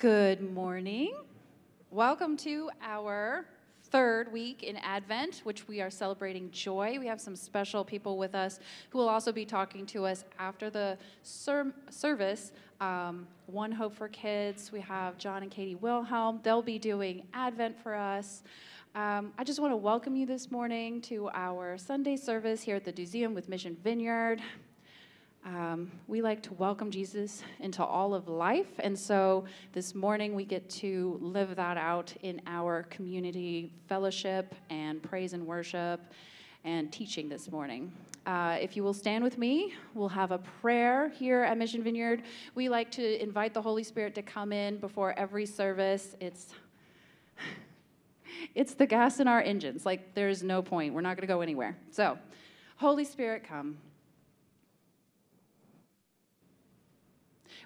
Good morning. Welcome to our third week in Advent, which we are celebrating joy. We have some special people with us who will also be talking to us after the ser- service. Um, One Hope for Kids, we have John and Katie Wilhelm. They'll be doing Advent for us. Um, I just want to welcome you this morning to our Sunday service here at the Museum with Mission Vineyard. Um, we like to welcome Jesus into all of life. And so this morning we get to live that out in our community fellowship and praise and worship and teaching this morning. Uh, if you will stand with me, we'll have a prayer here at Mission Vineyard. We like to invite the Holy Spirit to come in before every service. It's it's the gas in our engines. Like there's no point. We're not going to go anywhere. So, Holy Spirit, come.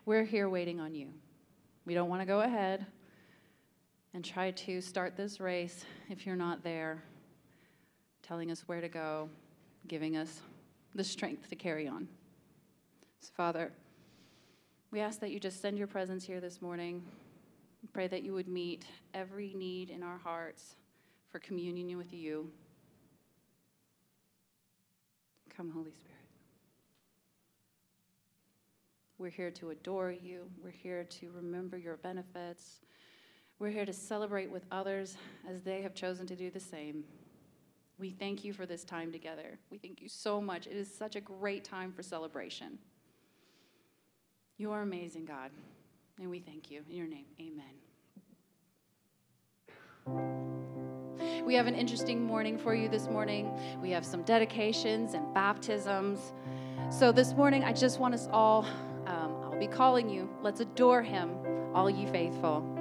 We're here waiting on you. We don't want to go ahead and try to start this race if you're not there, telling us where to go, giving us the strength to carry on. So, Father, we ask that you just send your presence here this morning. Pray that you would meet every need in our hearts for communion with you. Come, Holy Spirit. We're here to adore you. We're here to remember your benefits. We're here to celebrate with others as they have chosen to do the same. We thank you for this time together. We thank you so much. It is such a great time for celebration. You are amazing, God, and we thank you. In your name, amen. We have an interesting morning for you this morning. We have some dedications and baptisms. So, this morning, I just want us all um, I'll be calling you. Let's adore him, all ye faithful.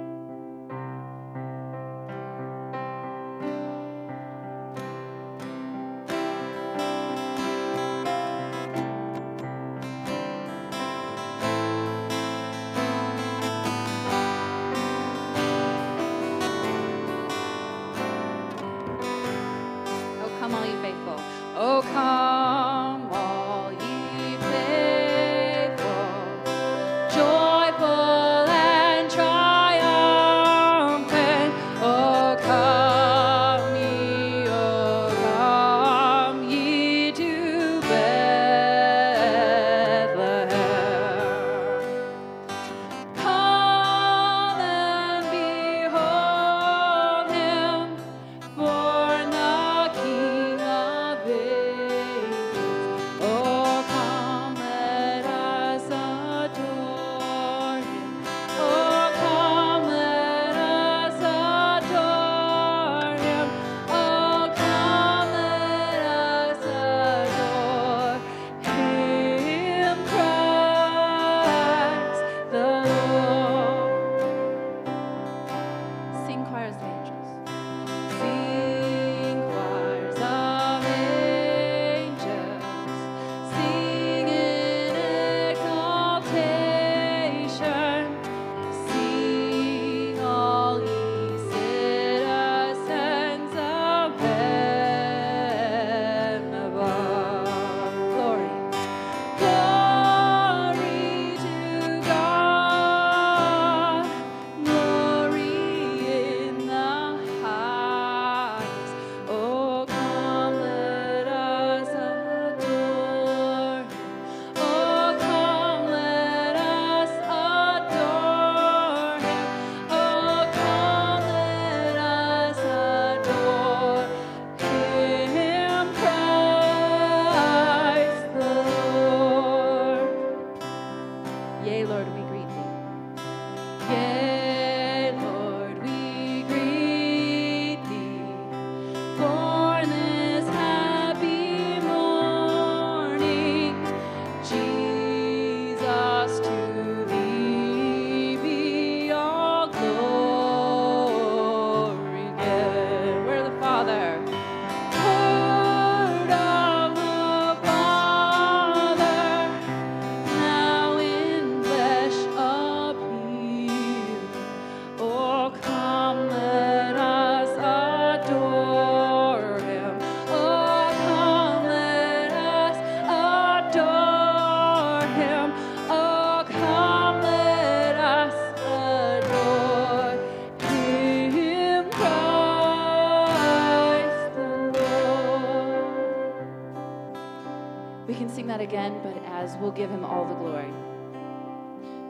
Again, but as we'll give him all the glory.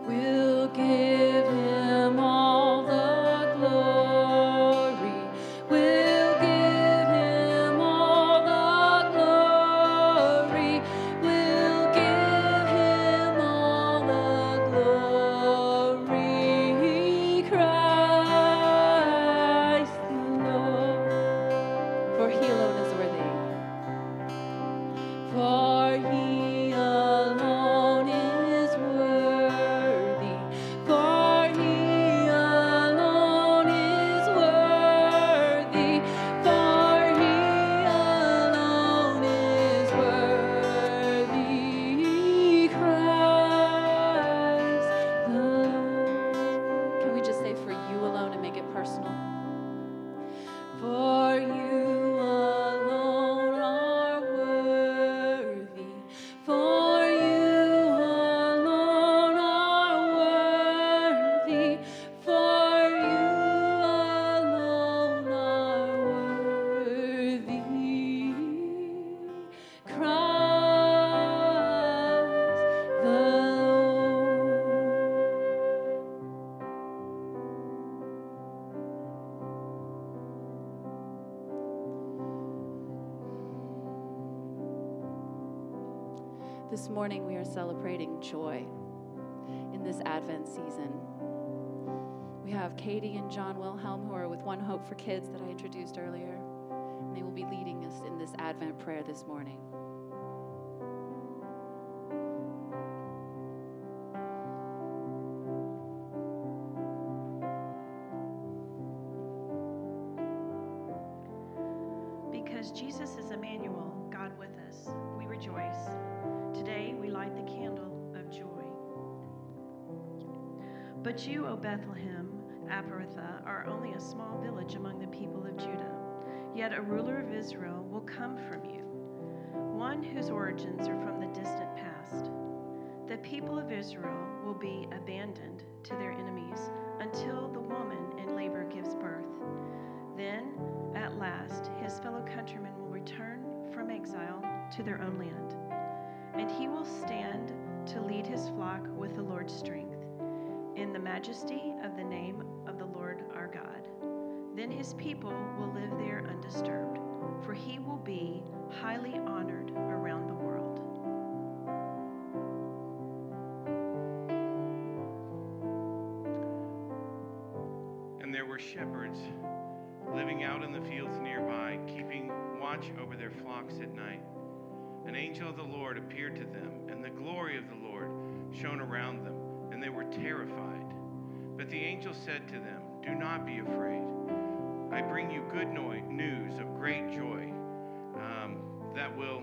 We'll give But you, O Bethlehem, Ephrathah, are only a small village among the people of Judah. Yet a ruler of Israel will come from you, one whose origins are from the distant past. The people of Israel will be abandoned to their enemies until the woman in labor gives birth. Then, at last, his fellow countrymen will return from exile to their own land, and he will stand to lead his flock with the Lord's strength, in the majesty of the name of the Lord our God. Then his people will live there undisturbed, for he will be highly honored around the world. And there were shepherds living out in the fields nearby, keeping watch over their flocks at night. An angel of the Lord appeared to them, and the glory of the Lord shone around them, they were terrified. But the angel said to them, Do not be afraid. I bring you good noi- news of great joy um, that will,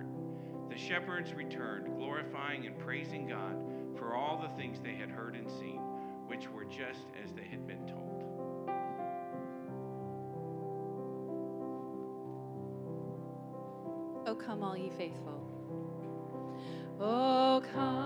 The shepherds returned, glorifying and praising God for all the things they had heard and seen, which were just as they had been told. Oh, come, all ye faithful. Oh, come,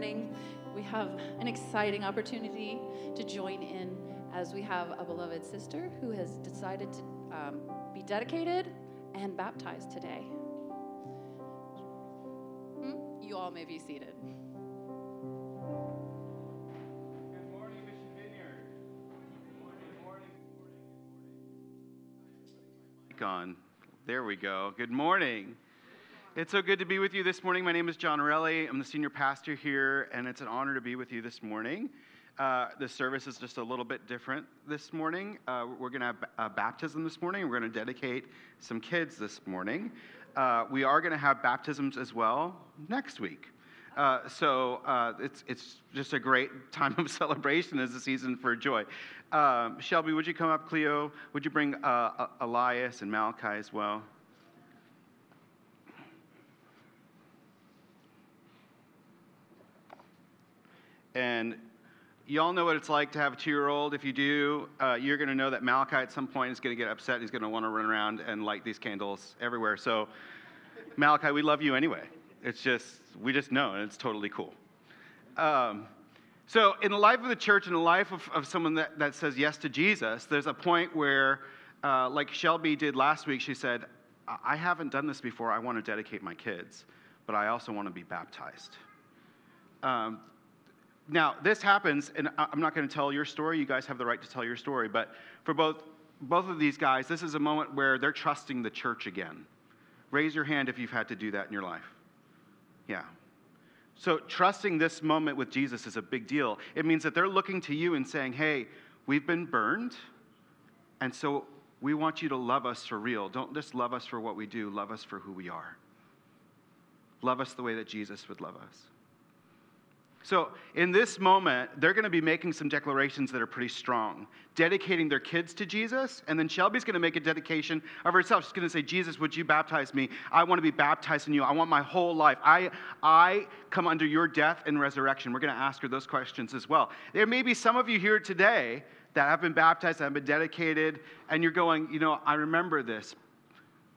morning, we have an exciting opportunity to join in as we have a beloved sister who has decided to um, be dedicated and baptized today. Hmm? You all may be seated. Good morning, Mission Vineyard. Good morning. Mic on. There we go. Good morning. It's so good to be with you this morning. My name is John Relly. I'm the senior pastor here, and it's an honor to be with you this morning. Uh, the service is just a little bit different this morning. Uh, we're going to have a baptism this morning. We're going to dedicate some kids this morning. Uh, we are going to have baptisms as well next week. Uh, so uh, it's, it's just a great time of celebration as a season for joy. Um, Shelby, would you come up? Cleo, would you bring uh, Elias and Malachi as well? And y'all know what it's like to have a two year old. If you do, uh, you're going to know that Malachi at some point is going to get upset. And He's going to want to run around and light these candles everywhere. So, Malachi, we love you anyway. It's just, we just know, and it's totally cool. Um, so, in the life of the church, in the life of, of someone that, that says yes to Jesus, there's a point where, uh, like Shelby did last week, she said, I haven't done this before. I want to dedicate my kids, but I also want to be baptized. Um, now, this happens, and I'm not going to tell your story. You guys have the right to tell your story. But for both, both of these guys, this is a moment where they're trusting the church again. Raise your hand if you've had to do that in your life. Yeah. So, trusting this moment with Jesus is a big deal. It means that they're looking to you and saying, hey, we've been burned, and so we want you to love us for real. Don't just love us for what we do, love us for who we are. Love us the way that Jesus would love us. So, in this moment, they're going to be making some declarations that are pretty strong, dedicating their kids to Jesus. And then Shelby's going to make a dedication of herself. She's going to say, Jesus, would you baptize me? I want to be baptized in you. I want my whole life. I, I come under your death and resurrection. We're going to ask her those questions as well. There may be some of you here today that have been baptized, that have been dedicated, and you're going, you know, I remember this,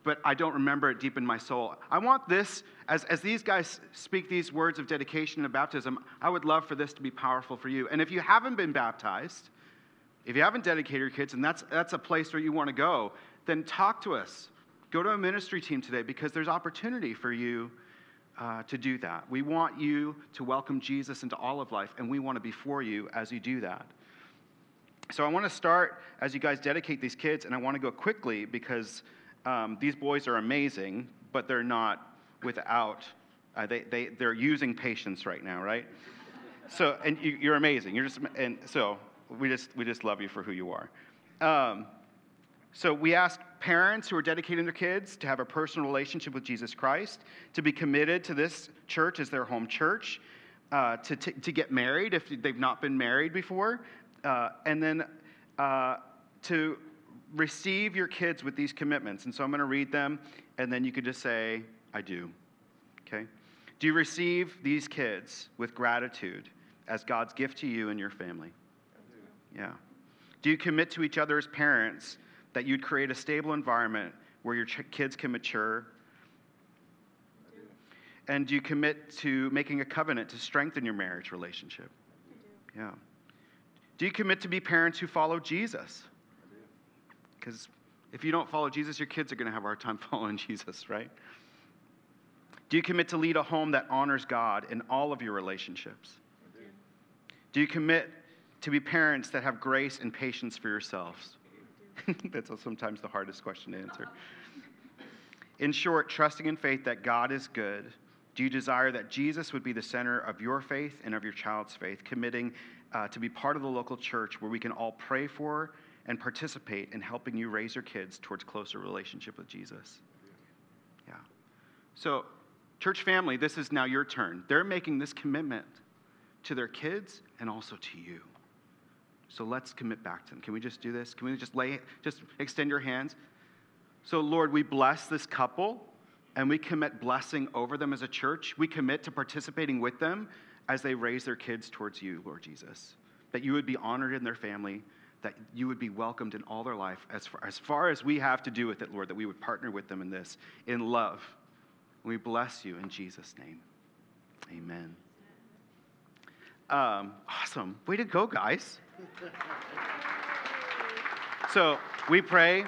but I don't remember it deep in my soul. I want this, as, as these guys speak these words of dedication and baptism, I would love for this to be powerful for you. And if you haven't been baptized, if you haven't dedicated your kids, and that's, that's a place where you want to go, then talk to us. Go to a ministry team today because there's opportunity for you uh, to do that. We want you to welcome Jesus into all of life, and we want to be for you as you do that. So I want to start as you guys dedicate these kids, and I want to go quickly because um, these boys are amazing, but they're not without, uh, they, they, they're using patience right now, right? So, and you, are amazing. You're just, and so we just, we just love you for who you are. Um, so we ask parents who are dedicating their kids to have a personal relationship with Jesus Christ, to be committed to this church as their home church, uh, to, to, to, get married if they've not been married before, uh, and then uh, to receive your kids with these commitments. And so I'm going to read them, and then you could just say, I do. Okay? Do you receive these kids with gratitude as God's gift to you and your family? I do. Yeah. Do you commit to each other as parents that you'd create a stable environment where your ch- kids can mature? And do you commit to making a covenant to strengthen your marriage relationship? I do. Yeah. Do you commit to be parents who follow Jesus? Because if you don't follow Jesus, your kids are going to have a hard time following Jesus, right? Do you commit to lead a home that honors God in all of your relationships? Do. you commit to be parents that have grace and patience for yourselves? That's sometimes the hardest question to answer. In short, trusting in faith that God is good, do you desire that Jesus would be the center of your faith and of your child's faith, committing uh, to be part of the local church where we can all pray for and participate in helping you raise your kids towards closer relationship with Jesus. Yeah. So, church family, this is now your turn. They're making this commitment to their kids and also to you. So let's commit back to them. Can we just do this? Can we just lay just extend your hands? So Lord, we bless this couple and we commit blessing over them as a church. We commit to participating with them as they raise their kids towards you, Lord Jesus. That you would be honored in their family that you would be welcomed in all their life as far, as far as we have to do with it, Lord, that we would partner with them in this in love. We bless you in Jesus' name. Amen. Um, awesome. Way to go, guys. so we pray,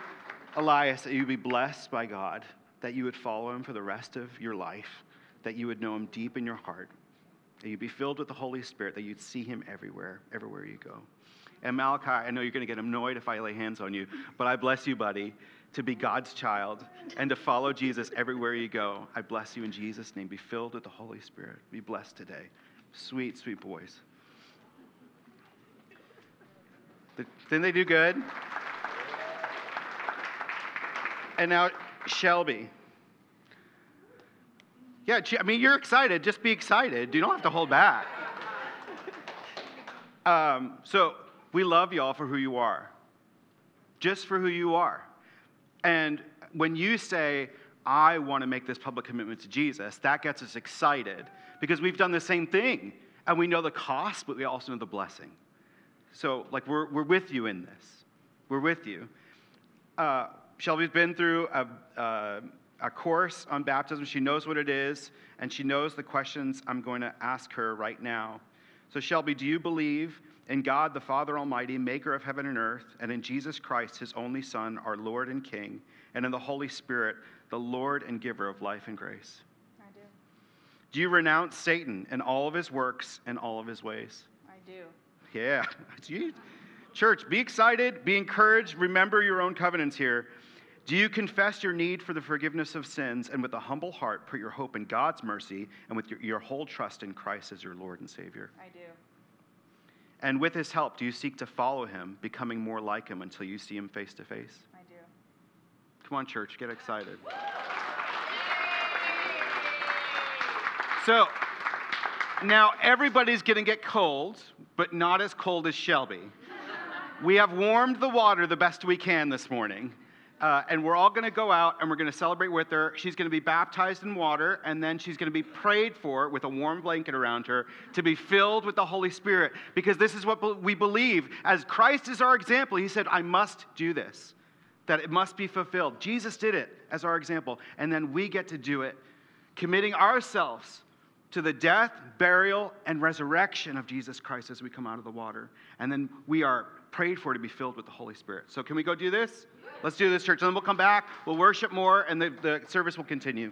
Elias, that you be blessed by God, that you would follow him for the rest of your life, that you would know him deep in your heart, that you'd be filled with the Holy Spirit, that you'd see him everywhere, everywhere you go. And Malachi, I know you're going to get annoyed if I lay hands on you, but I bless you, buddy, to be God's child and to follow Jesus everywhere you go. I bless you in Jesus' name. Be filled with the Holy Spirit. Be blessed today. Sweet, sweet boys. Didn't they do good? And now, Shelby. Yeah, I mean, you're excited. Just be excited. You don't have to hold back. Um, so, we love y'all for who you are, just for who you are. And when you say, I want to make this public commitment to Jesus, that gets us excited because we've done the same thing and we know the cost, but we also know the blessing. So, like, we're, we're with you in this. We're with you. Uh, Shelby's been through a, uh, a course on baptism. She knows what it is, and she knows the questions I'm going to ask her right now. So, Shelby, do you believe in God the Father Almighty, maker of heaven and earth, and in Jesus Christ, his only Son, our Lord and King, and in the Holy Spirit, the Lord and giver of life and grace? I do. Do you renounce Satan and all of his works and all of his ways? I do. Yeah. Church, be excited, be encouraged, remember your own covenants here. Do you confess your need for the forgiveness of sins and with a humble heart put your hope in God's mercy and with your, your whole trust in Christ as your Lord and Savior? I do. And with his help, do you seek to follow him, becoming more like him until you see him face to face? I do. Come on, church, get excited. So, now everybody's going to get cold, but not as cold as Shelby. We have warmed the water the best we can this morning. Uh, and we're all going to go out and we're going to celebrate with her. She's going to be baptized in water, and then she's going to be prayed for with a warm blanket around her to be filled with the Holy Spirit. Because this is what we believe. As Christ is our example, He said, I must do this, that it must be fulfilled. Jesus did it as our example, and then we get to do it, committing ourselves to the death, burial, and resurrection of Jesus Christ as we come out of the water. And then we are prayed for to be filled with the Holy Spirit. So, can we go do this? Let's do this, church. And then we'll come back, we'll worship more, and the, the service will continue.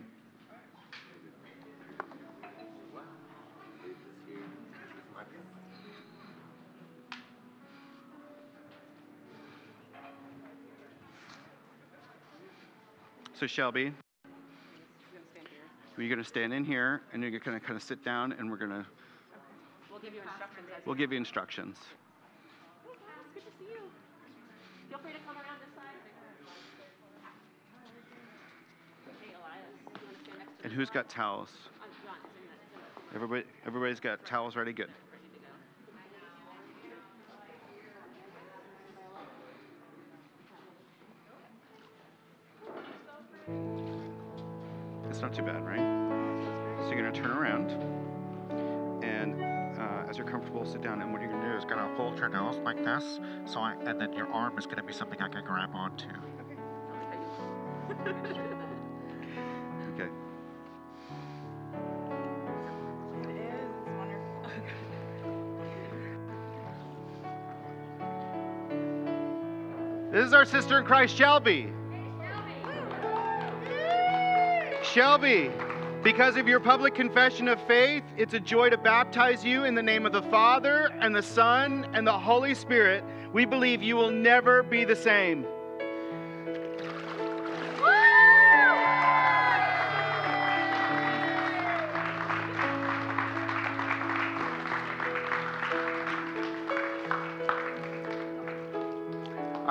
So, Shelby, you're going to stand in here, and you're going to kind of sit down, and we're going to. We'll give you instructions. We'll give you instructions. Good to see you. Feel free to come around this side. Hey, Elias, you want to stand next to And who's got towels? Everybody, everybody's got towels ready? Good. It's not too bad, right? So you're going to turn around, and uh, as you're comfortable, sit down. And what you're going to do is gonna hold your nose like this, so I, and then your arm is gonna be something I can grab onto. okay. Our sister in Christ, Shelby. Shelby, because of your public confession of faith, it's a joy to baptize you in the name of the Father and the Son and the Holy Spirit. We believe you will never be the same.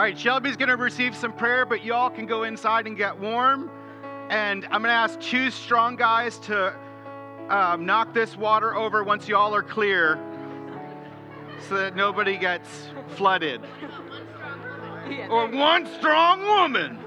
All right, Shelby's going to receive some prayer, but y'all can go inside and get warm. And I'm going to ask two strong guys to um, knock this water over once y'all are clear so that nobody gets flooded. Or one strong woman.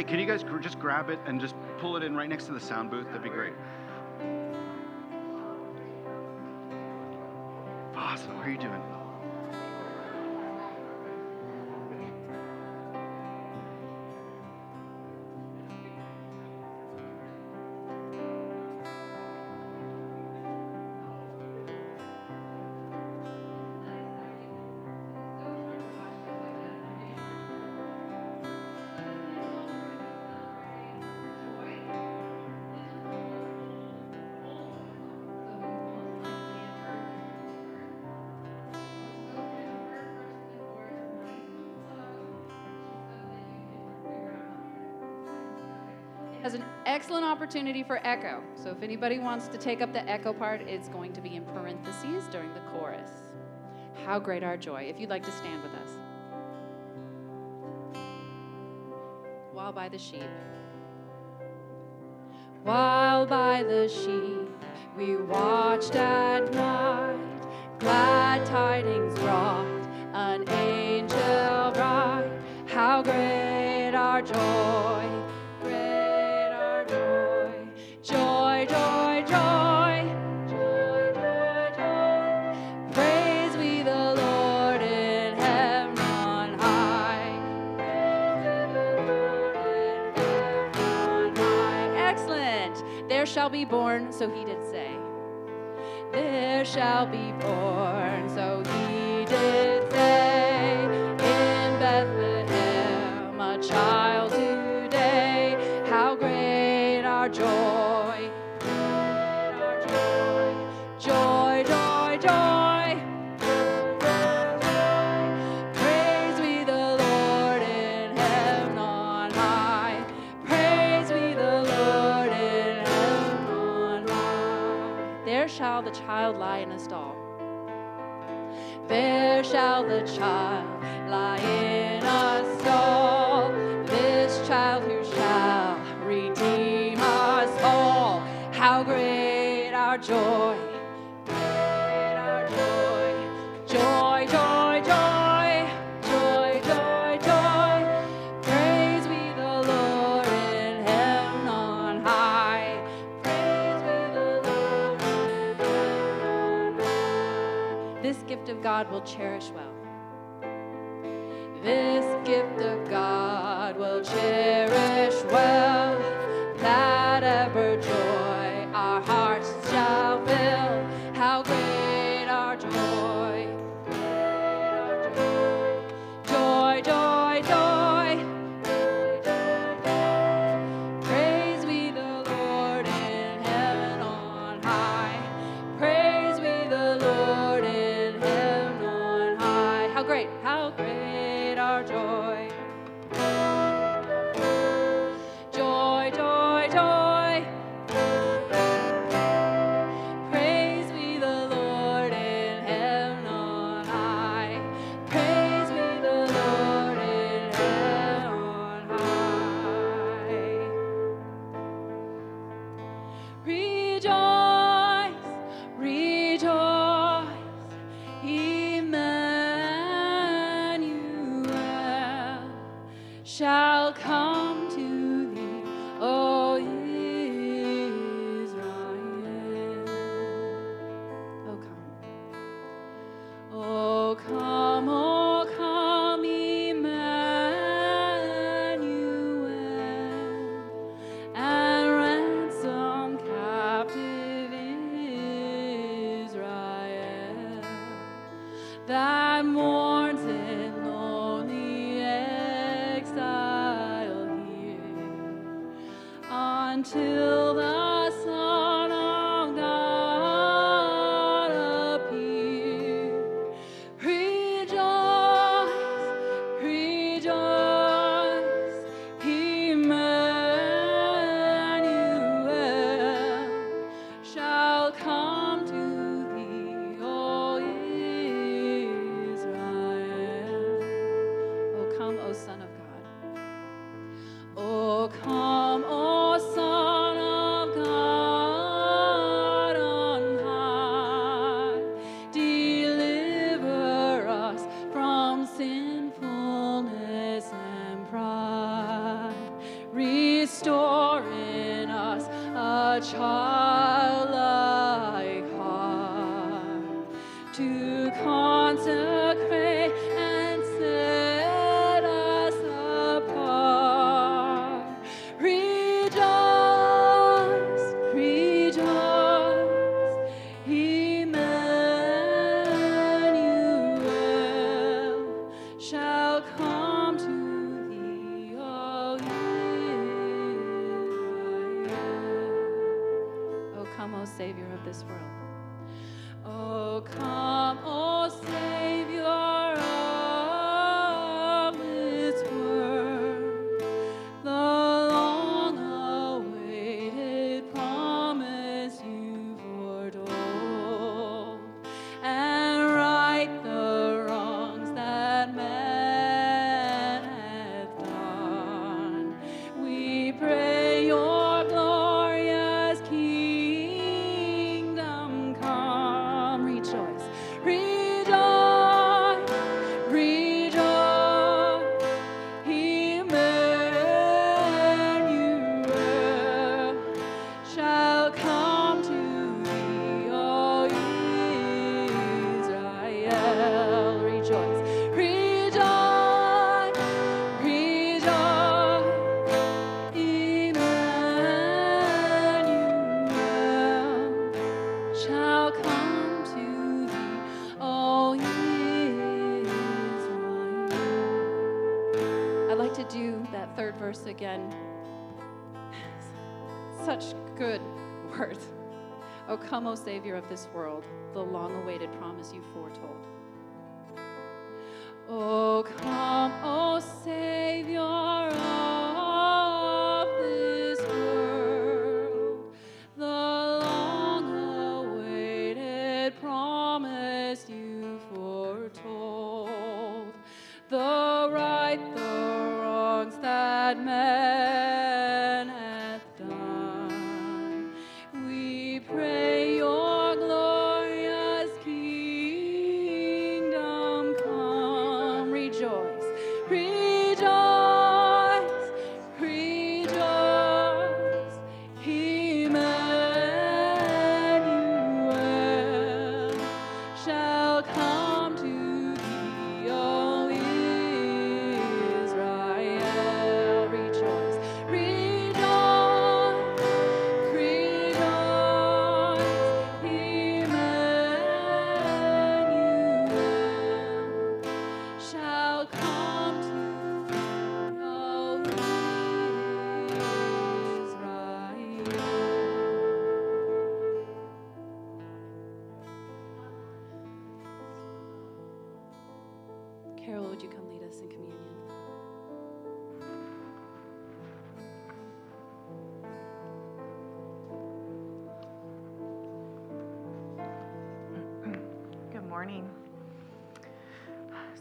Hey, can you guys just grab it and just pull it in right next to the sound booth? That'd be great. Awesome. How are you doing? Opportunity for echo. So if anybody wants to take up the echo part, it's going to be in parentheses during the chorus. How great our joy. If you'd like to stand with us. While by the sheep. While by the sheep we watched at night, glad tidings brought an angel bright. How great our joy, be born, so he did say. There shall be born, so he did say, in Bethlehem a child today. How great our joy, child lie in a stall. There shall the child lie in a stall. God will cherish well. This gift of God will cherish well, that ever joy Savior of this world, the long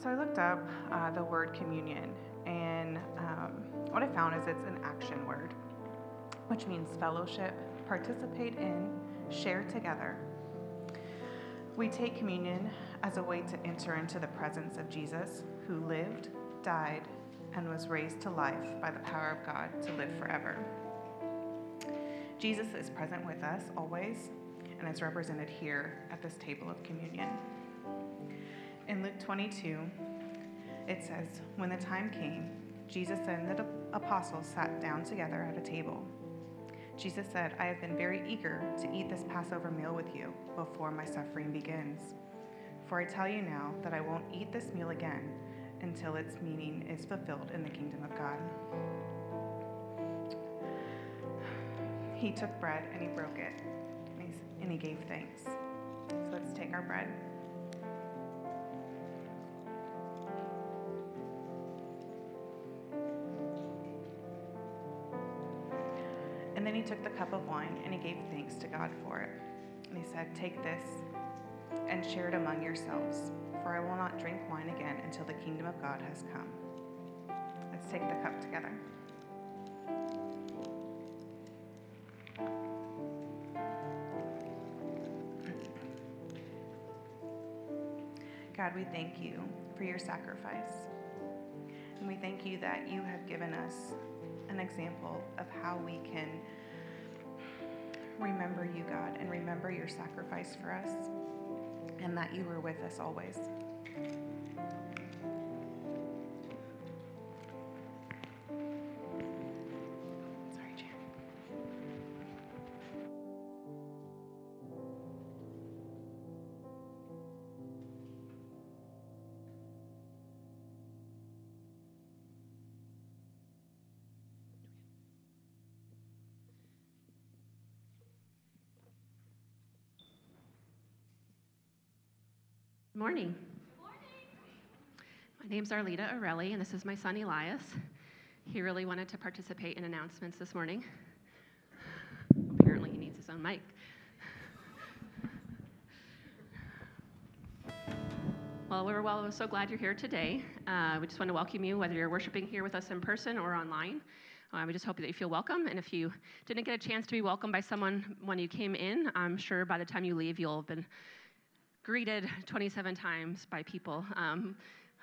So I looked up uh, the word communion, and um, what I found is it's an action word, which means fellowship, participate in, share together. We take communion as a way to enter into the presence of Jesus, who lived, died, and was raised to life by the power of God to live forever. Jesus is present with us always and is represented here at this table of communion. Luke 22, it says, When the time came, Jesus and the apostles sat down together at a table. Jesus said, I have been very eager to eat this Passover meal with you before my suffering begins. For I tell you now that I won't eat this meal again until its meaning is fulfilled in the kingdom of God. He took bread and he broke it, and he gave thanks. So let's take our bread. He took the cup of wine and he gave thanks to God for it. And he said, Take this and share it among yourselves, for I will not drink wine again until the kingdom of God has come. Let's take the cup together. God, we thank you for your sacrifice. And we thank you that you have given us an example of how we can remember you, God, and remember your sacrifice for us, and that you were with us always. Name's Arlita Arelli, and this is my son Elias. He really wanted to participate in announcements this morning. Apparently, he needs his own mic. Well, we're well, so glad you're here today. Uh, we just want to welcome you, whether you're worshiping here with us in person or online. Uh, we just hope that you feel welcome. And if you didn't get a chance to be welcomed by someone when you came in, I'm sure by the time you leave, you'll have been greeted 27 times by people. Um,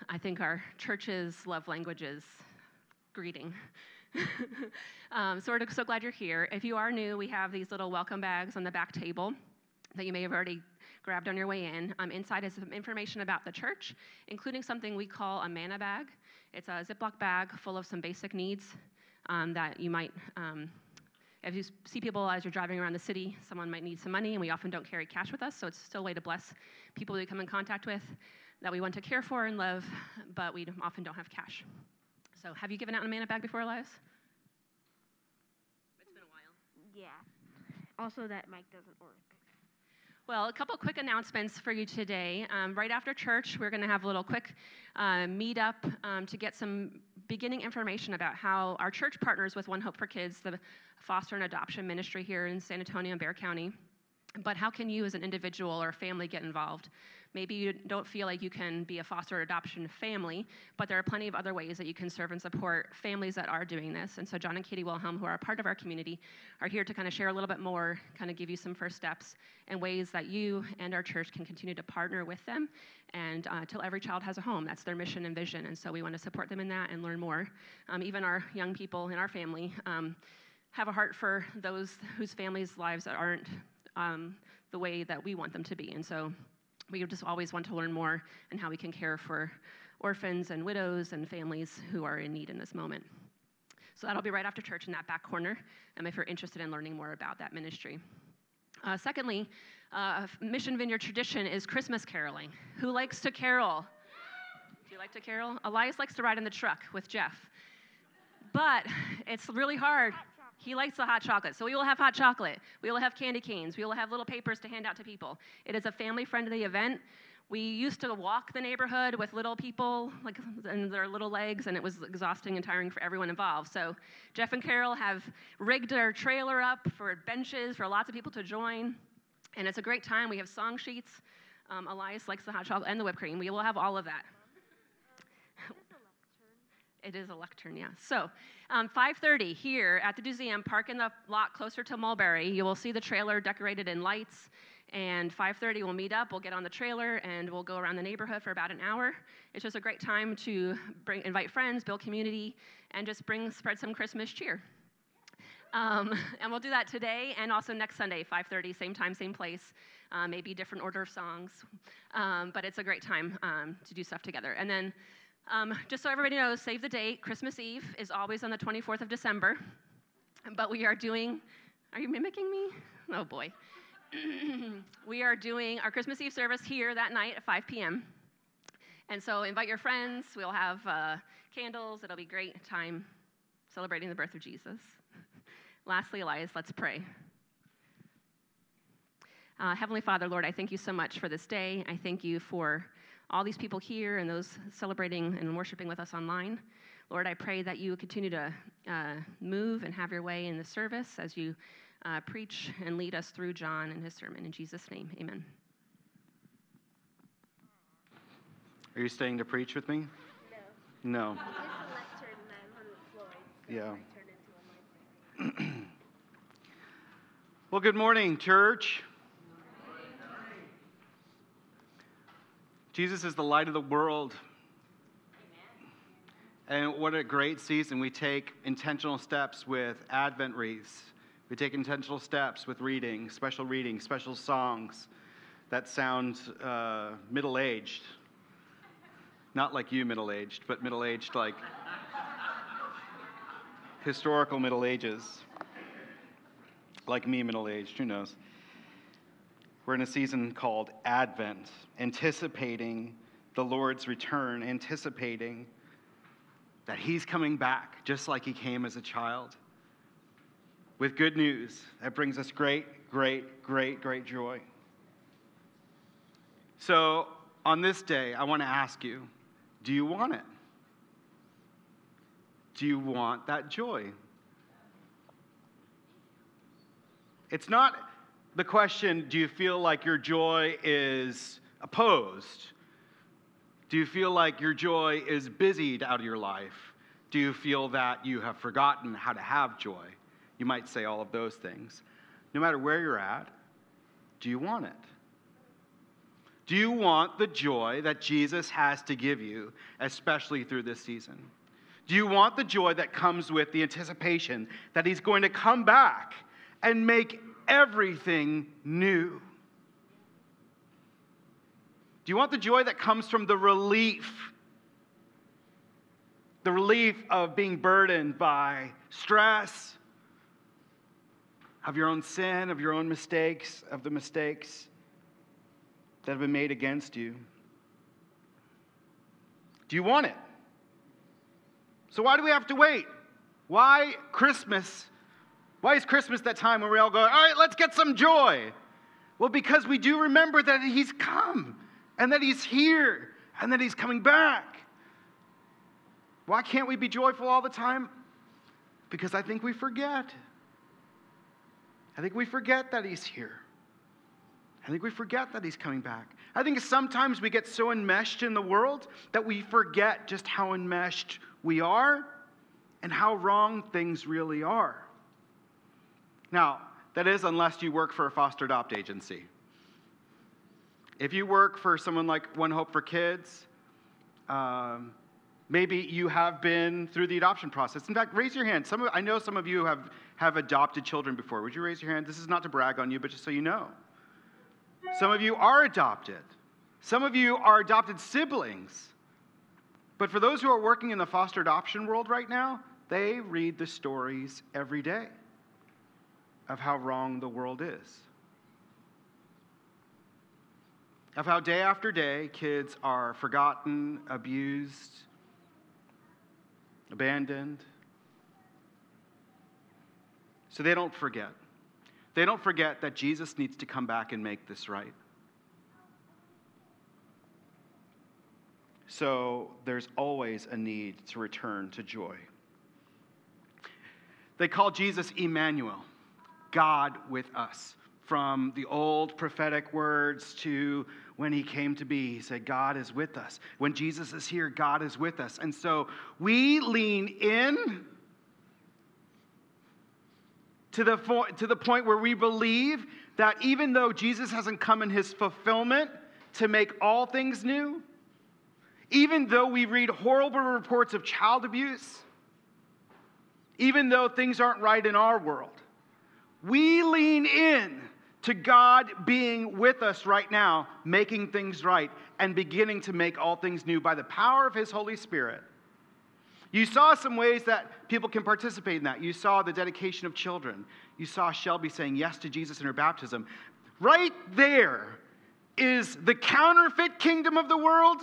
I think our church's love language is greeting. um, so we're so glad you're here. If you are new, we have these little welcome bags on the back table that you may have already grabbed on your way in. Um, inside is some information about the church, including something we call a manna bag. It's a Ziploc bag full of some basic needs um, that you might um, if you see people as you're driving around the city, someone might need some money, and we often don't carry cash with us, so it's still a way to bless people we come in contact with that we want to care for and love, but we often don't have cash. So, have you given out a manna bag before, Elias? It's been a while. Yeah. Also, that mic doesn't work. Well, a couple quick announcements for you today. Um, right after church, we're going to have a little quick uh, meetup um, to get some beginning information about how our church partners with One Hope for Kids, the foster and adoption ministry here in San Antonio and Bexar County. But how can you, as an individual or family, get involved? Maybe you don't feel like you can be a foster adoption family, but there are plenty of other ways that you can serve and support families that are doing this. And so, John and Katie Wilhelm, who are a part of our community, are here to kind of share a little bit more, kind of give you some first steps and ways that you and our church can continue to partner with them and uh, till every child has a home. That's their mission and vision. And so, we want to support them in that and learn more. Um, even our young people in our family um, have a heart for those whose families' lives aren't um, the way that we want them to be. And so, we just always want to learn more and how we can care for orphans and widows and families who are in need in this moment. So that'll be right after church in that back corner, um, if you're interested in learning more about that ministry. Uh, secondly, uh, Mission Vineyard tradition is Christmas caroling. Who likes to carol? Do you like to carol? Elias likes to ride in the truck with Jeff. But it's really hard. He likes the hot chocolate. So we will have hot chocolate. We will have candy canes. We will have little papers to hand out to people. It is a family friendly event. We used to walk the neighborhood with little people, like and their little legs, and it was exhausting and tiring for everyone involved. So Jeff and Carol have rigged their trailer up for benches for lots of people to join, and it's a great time. We have song sheets. Um, Elias likes the hot chocolate and the whipped cream. We will have all of that. It is a lectern, yeah. So, um, 5:30 here at the museum. Park in the lot closer to Mulberry. You will see the trailer decorated in lights. And 5:30 we'll meet up. We'll get on the trailer and we'll go around the neighborhood for about an hour. It's just a great time to bring, invite friends, build community, and just bring spread some Christmas cheer. Um, and we'll do that today and also next Sunday, 5:30, same time, same place. Uh, maybe different order of songs, um, but it's a great time um, to do stuff together. And then um, just so everybody knows, save the date. Christmas Eve is always on the 24th of December. But we are doing, are you mimicking me? Oh boy. we are doing our Christmas Eve service here that night at 5 p.m. And so invite your friends. We'll have uh, candles. It'll be a great time celebrating the birth of Jesus. Lastly, Elias, let's pray. Uh, Heavenly Father, Lord, I thank you so much for this day. I thank you for all these people here and those celebrating and worshiping with us online. Lord, I pray that you continue to uh, move and have your way in the service as you uh, preach and lead us through John and his sermon. In Jesus' name, amen. Are you staying to preach with me? No. No. Yeah. well, good morning, church. Jesus is the light of the world. And what a great season. We take intentional steps with Advent wreaths, We take intentional steps with reading, special reading, special songs that sound uh, middle aged. Not like you, middle aged, but middle aged like historical Middle Ages. Like me, middle aged, who knows? We're in a season called Advent, anticipating the Lord's return, anticipating that He's coming back just like He came as a child. With good news that brings us great, great, great, great joy. So, on this day, I want to ask you do you want it? Do you want that joy? It's not the question do you feel like your joy is opposed? Do you feel like your joy is busied out of your life? Do you feel that you have forgotten how to have joy? You might say all of those things. No matter where you're at, do you want it? Do you want the joy that Jesus has to give you, especially through this season? Do you want the joy that comes with the anticipation that He's going to come back and make everything new? Do you want the joy that comes from the relief? The relief of being burdened by stress, of your own sin, of your own mistakes, of the mistakes that have been made against you. Do you want it? So, why do we have to wait? Why Christmas? Why is Christmas that time when we all go, all right, let's get some joy? Well, because we do remember that He's come and that He's here and that He's coming back. Why can't we be joyful all the time? Because I think we forget. I think we forget that He's here. I think we forget that He's coming back. I think sometimes we get so enmeshed in the world that we forget just how enmeshed we are and how wrong things really are. Now, that is unless you work for a foster adopt agency. If you work for someone like One Hope for Kids, um, maybe you have been through the adoption process. In fact, raise your hand. Some of, I know some of you have, have adopted children before. Would you raise your hand? This is not to brag on you, but just so you know. Some of you are adopted. Some of you are adopted siblings. But for those who are working in the foster adoption world right now, they read the stories every day of how wrong the world is. Of how day after day kids are forgotten, abused, abandoned. So they don't forget. They don't forget that Jesus needs to come back and make this right. So there's always a need to return to joy. They call Jesus Emmanuel, God with us. From the old prophetic words to when he came to be, he said, God is with us. When Jesus is here, God is with us. And so we lean in to the, to the point where we believe that even though Jesus hasn't come in his fulfillment to make all things new, even though we read horrible reports of child abuse, even though things aren't right in our world, we lean in to God being with us right now, making things right, and beginning to make all things new by the power of His Holy Spirit. You saw some ways that people can participate in that. You saw the dedication of children. You saw Shelby saying yes to Jesus in her baptism. Right there is the counterfeit kingdom of the world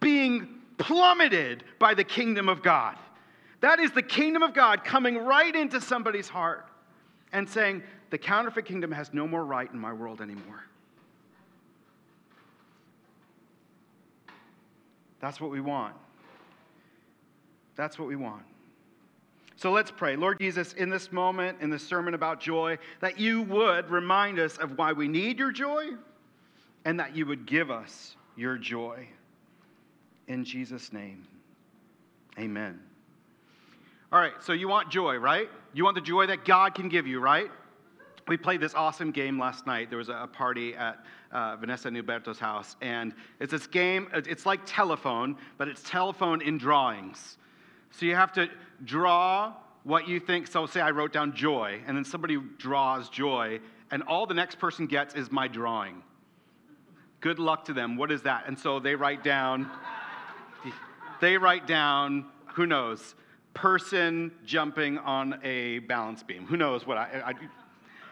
being plummeted by the kingdom of God. That is the kingdom of God coming right into somebody's heart and saying, The counterfeit kingdom has no more right in my world anymore. That's what we want. That's what we want. So let's pray. Lord Jesus, in this moment, in this sermon about joy, that you would remind us of why we need your joy and that you would give us your joy. In Jesus' name, amen. All right, so you want joy, right? You want the joy that God can give you, right? We played this awesome game last night. There was a party at uh, Vanessa and Huberto's house, and it's this game, it's like telephone, but it's telephone in drawings. So you have to draw what you think. So, say I wrote down joy, and then somebody draws joy, and all the next person gets is my drawing. Good luck to them. What is that? And so they write down, they write down, who knows, person jumping on a balance beam. Who knows what I, I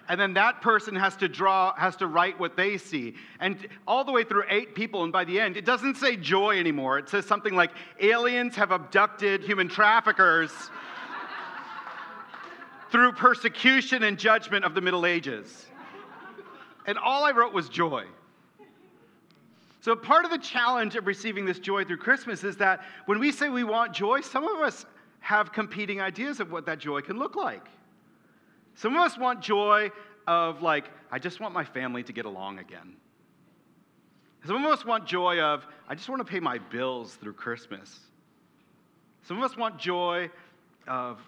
and then that person has to draw has to write what they see. And all the way through eight people and by the end it doesn't say joy anymore. It says something like aliens have abducted human traffickers through persecution and judgment of the middle ages. And all i wrote was joy. So part of the challenge of receiving this joy through christmas is that when we say we want joy some of us have competing ideas of what that joy can look like some of us want joy of, like, I just want my family to get along again. Some of us want joy of, I just want to pay my bills through Christmas. Some of us want joy of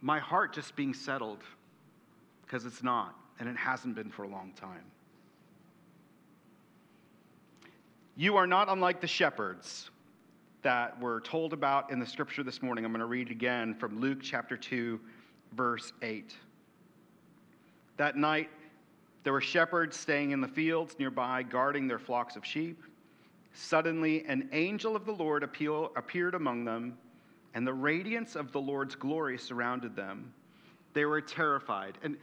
my heart just being settled because it's not, and it hasn't been for a long time. You are not unlike the shepherds that were told about in the scripture this morning. I'm going to read again from Luke chapter 2, verse 8. That night, there were shepherds staying in the fields nearby, guarding their flocks of sheep. Suddenly, an angel of the Lord appeared among them, and the radiance of the Lord's glory surrounded them. They were terrified. And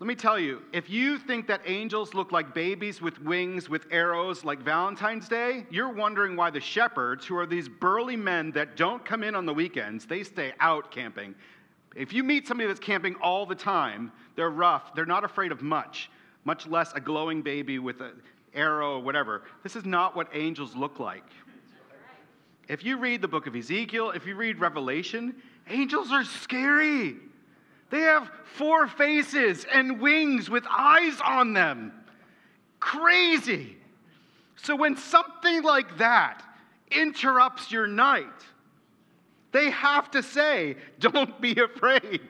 let me tell you, if you think that angels look like babies with wings with arrows like Valentine's Day, you're wondering why the shepherds, who are these burly men that don't come in on the weekends, they stay out camping. If you meet somebody that's camping all the time, they're rough, they're not afraid of much, much less a glowing baby with an arrow or whatever. This is not what angels look like. If you read the book of Ezekiel, if you read Revelation, angels are scary. They have four faces and wings with eyes on them. Crazy. So when something like that interrupts your night, they have to say, Don't be afraid.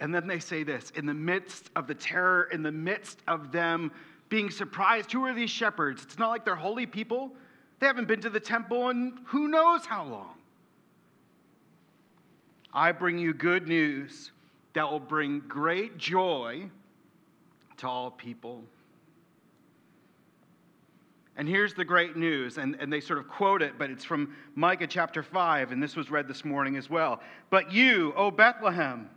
And then they say this in the midst of the terror, in the midst of them being surprised, who are these shepherds? It's not like they're holy people. They haven't been to the temple in who knows how long. I bring you good news that will bring great joy to all people. And here's the great news, and, and they sort of quote it, but it's from Micah chapter 5, and this was read this morning as well. But you, O Bethlehem,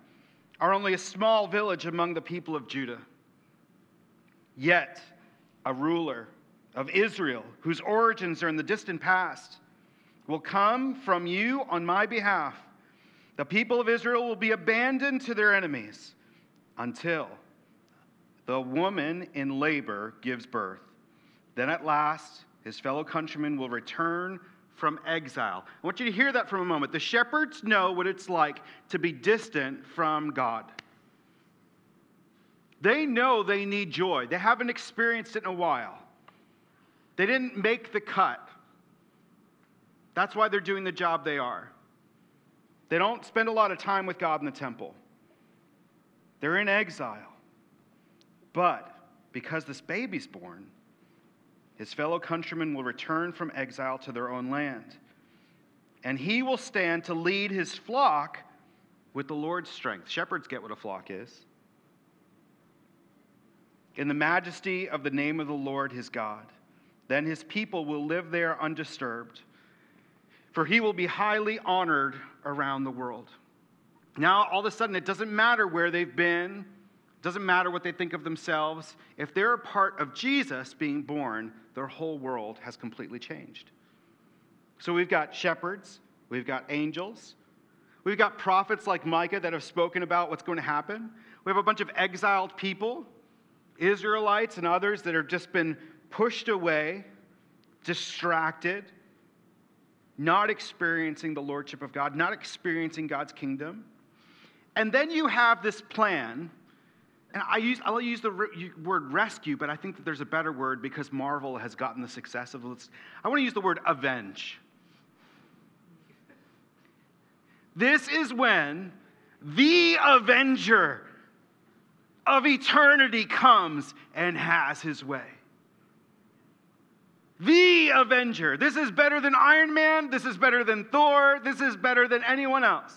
are only a small village among the people of Judah. Yet, a ruler of Israel, whose origins are in the distant past, will come from you on my behalf. The people of Israel will be abandoned to their enemies until the woman in labor gives birth then at last, his fellow countrymen will return from exile. I want you to hear that for a moment. The shepherds know what it's like to be distant from God. They know they need joy. They haven't experienced it in a while. They didn't make the cut. That's why they're doing the job they are. They don't spend a lot of time with God in the temple. They're in exile. But because this baby's born, his fellow countrymen will return from exile to their own land. And he will stand to lead his flock with the Lord's strength. Shepherds get what a flock is. In the majesty of the name of the Lord his God. Then his people will live there undisturbed, for he will be highly honored around the world. Now, all of a sudden, it doesn't matter where they've been, doesn't matter what they think of themselves. If they're a part of Jesus being born, their whole world has completely changed. So we've got shepherds, we've got angels, we've got prophets like Micah that have spoken about what's going to happen. We have a bunch of exiled people, Israelites and others that have just been pushed away, distracted, not experiencing the lordship of God, not experiencing God's kingdom. And then you have this plan and I use, I'll use the word rescue, but I think that there's a better word because Marvel has gotten the success of it. I want to use the word avenge. This is when the avenger of eternity comes and has his way. The Avenger. This is better than Iron Man. This is better than Thor. This is better than anyone else.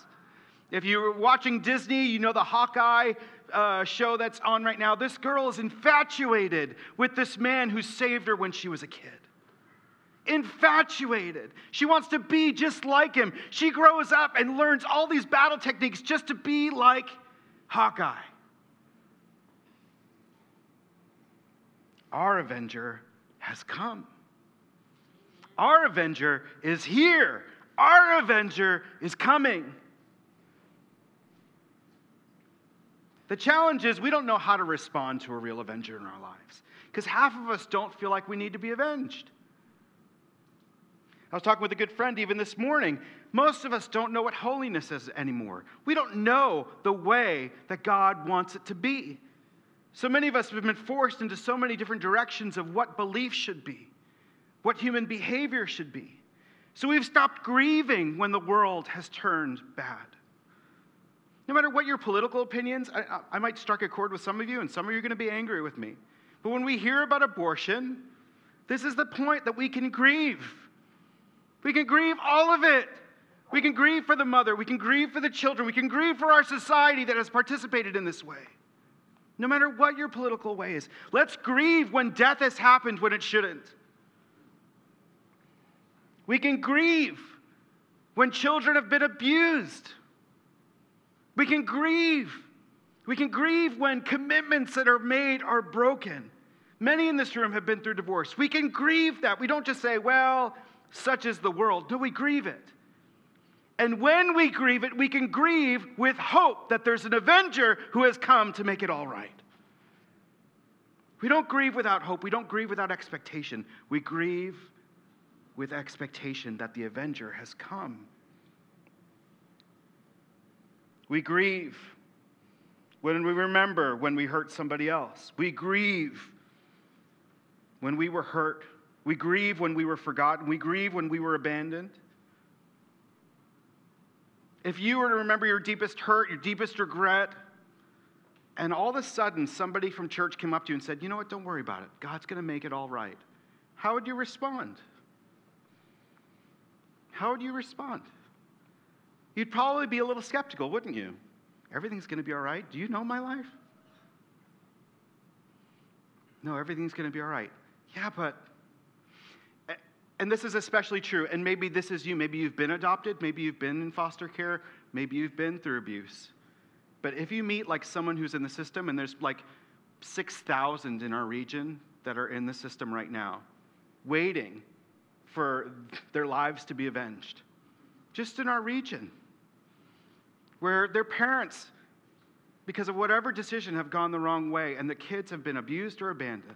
If you're watching Disney, you know the Hawkeye uh, show that's on right now. This girl is infatuated with this man who saved her when she was a kid. Infatuated. She wants to be just like him. She grows up and learns all these battle techniques just to be like Hawkeye. Our Avenger has come. Our Avenger is here. Our Avenger is coming. The challenge is we don't know how to respond to a real Avenger in our lives because half of us don't feel like we need to be avenged. I was talking with a good friend even this morning. Most of us don't know what holiness is anymore. We don't know the way that God wants it to be. So many of us have been forced into so many different directions of what belief should be, what human behavior should be. So we've stopped grieving when the world has turned bad. No matter what your political opinions, I, I might strike a chord with some of you, and some of you are going to be angry with me. But when we hear about abortion, this is the point that we can grieve. We can grieve all of it. We can grieve for the mother. We can grieve for the children. We can grieve for our society that has participated in this way no matter what your political way is. Let's grieve when death has happened when it shouldn't. We can grieve when children have been abused. We can grieve. We can grieve when commitments that are made are broken. Many in this room have been through divorce. We can grieve that. We don't just say, well, such is the world. No, we grieve it. And when we grieve it, we can grieve with hope that there's an avenger who has come to make it all right. We don't grieve without hope. We don't grieve without expectation. We grieve with expectation that the avenger has come. We grieve when we remember when we hurt somebody else. We grieve when we were hurt. We grieve when we were forgotten. We grieve when we were abandoned. If you were to remember your deepest hurt, your deepest regret, and all of a sudden somebody from church came up to you and said, You know what? Don't worry about it. God's going to make it all right. How would you respond? How would you respond? You'd probably be a little skeptical, wouldn't you? Everything's going to be all right. Do you know my life? No, everything's going to be all right. Yeah, but and this is especially true, and maybe this is you. Maybe you've been adopted, maybe you've been in foster care, maybe you've been through abuse. But if you meet like someone who's in the system, and there's like 6,000 in our region that are in the system right now, waiting for their lives to be avenged, just in our region, where their parents, because of whatever decision, have gone the wrong way, and the kids have been abused or abandoned.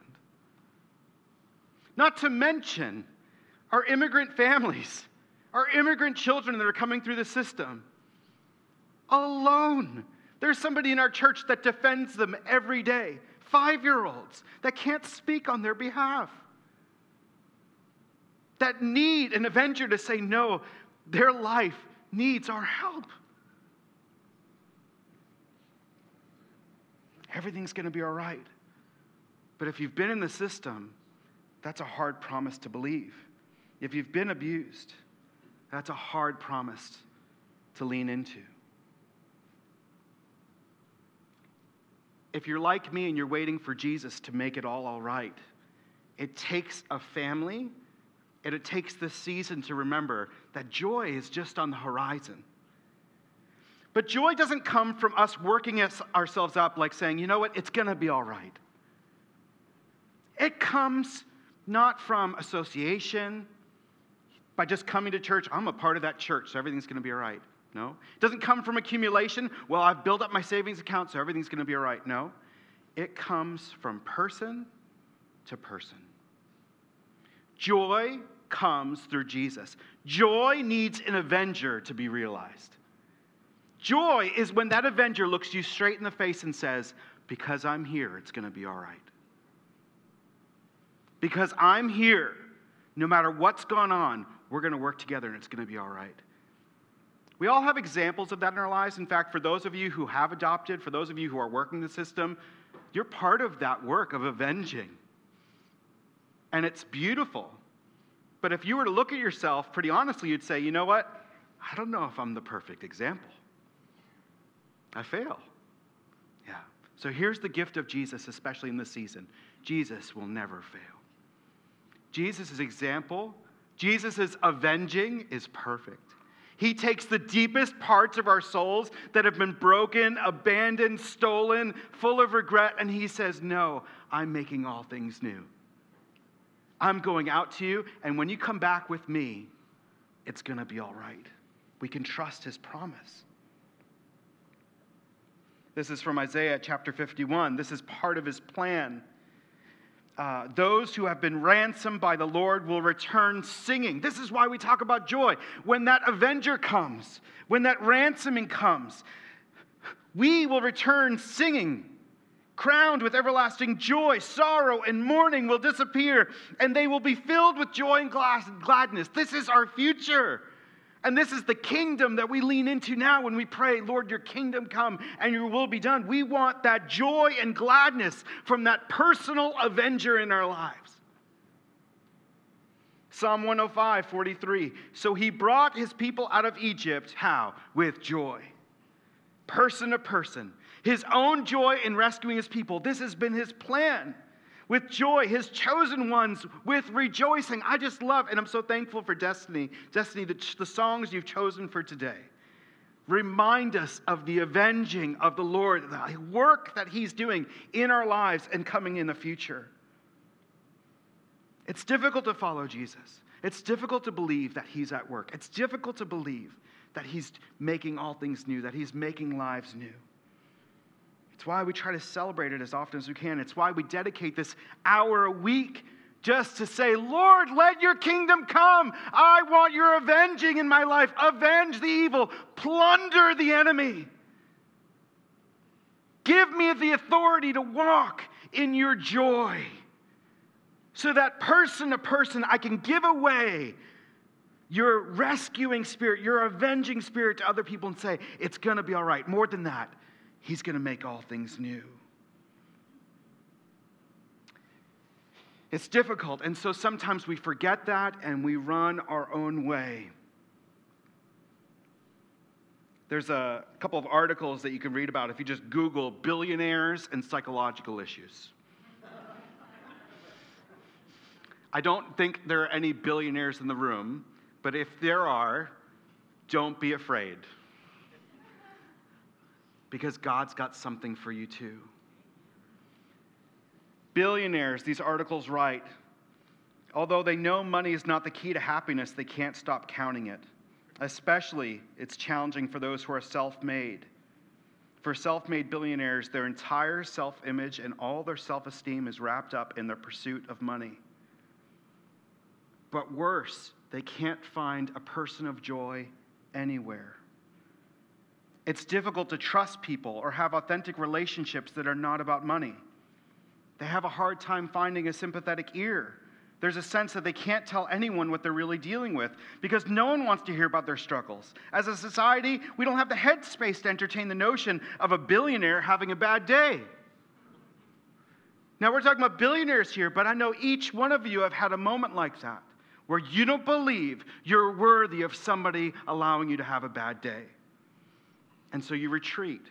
Not to mention, our immigrant families, our immigrant children that are coming through the system alone. There's somebody in our church that defends them every day, five year olds that can't speak on their behalf, that need an avenger to say, no, their life needs our help. Everything's going to be all right. But if you've been in the system, that's a hard promise to believe. If you've been abused, that's a hard promise to lean into. If you're like me and you're waiting for Jesus to make it all all right, it takes a family and it takes this season to remember that joy is just on the horizon. But joy doesn't come from us working ourselves up like saying, you know what, it's going to be all right. It comes not from association, by just coming to church, I'm a part of that church, so everything's going to be all right. No. It doesn't come from accumulation. Well, I've built up my savings account, so everything's going to be all right. No. It comes from person to person. Joy comes through Jesus. Joy needs an avenger to be realized. Joy is when that avenger looks you straight in the face and says, Because I'm here, it's going to be all right. Because I'm here, no matter what's gone on, we're going to work together and it's going to be all right. We all have examples of that in our lives. In fact, for those of you who have adopted, for those of you who are working the system, you're part of that work of avenging. And it's beautiful. But if you were to look at yourself pretty honestly, you'd say, you know what? I don't know if I'm the perfect example. I fail. Yeah. So here's the gift of Jesus, especially in this season Jesus will never fail. Jesus' example, Jesus' avenging is perfect. He takes the deepest parts of our souls that have been broken, abandoned, stolen, full of regret, and he says, No, I'm making all things new. I'm going out to you, and when you come back with me, it's going to be all right. We can trust his promise. This is from Isaiah chapter 51. This is part of his plan. Uh, those who have been ransomed by the Lord will return singing. This is why we talk about joy. When that avenger comes, when that ransoming comes, we will return singing, crowned with everlasting joy. Sorrow and mourning will disappear, and they will be filled with joy and gladness. This is our future. And this is the kingdom that we lean into now when we pray, Lord, your kingdom come and your will be done. We want that joy and gladness from that personal avenger in our lives. Psalm 105, 43. So he brought his people out of Egypt. How? With joy. Person to person. His own joy in rescuing his people. This has been his plan with joy, his chosen ones with rejoicing. I just love, and I'm so thankful for Destiny. Destiny, the, the songs you've chosen for today remind us of the avenging of the Lord, the work that he's doing in our lives and coming in the future. It's difficult to follow Jesus. It's difficult to believe that he's at work. It's difficult to believe that he's making all things new, that he's making lives new. It's why we try to celebrate it as often as we can. It's why we dedicate this hour a week just to say, Lord, let your kingdom come. I want your avenging in my life. Avenge the evil, plunder the enemy. Give me the authority to walk in your joy so that person to person I can give away your rescuing spirit, your avenging spirit to other people and say, it's going to be all right. More than that, He's going to make all things new. It's difficult, and so sometimes we forget that and we run our own way. There's a couple of articles that you can read about if you just Google billionaires and psychological issues. I don't think there are any billionaires in the room, but if there are, don't be afraid because God's got something for you too. Billionaires, these articles write, although they know money is not the key to happiness, they can't stop counting it. Especially, it's challenging for those who are self made. For self made billionaires, their entire self image and all their self esteem is wrapped up in their pursuit of money. But worse, they can't find a person of joy anywhere. It's difficult to trust people or have authentic relationships that are not about money. They have a hard time finding a sympathetic ear. There's a sense that they can't tell anyone what they're really dealing with because no one wants to hear about their struggles. As a society, we don't have the headspace to entertain the notion of a billionaire having a bad day. Now, we're talking about billionaires here, but I know each one of you have had a moment like that where you don't believe you're worthy of somebody allowing you to have a bad day. And so you retreat.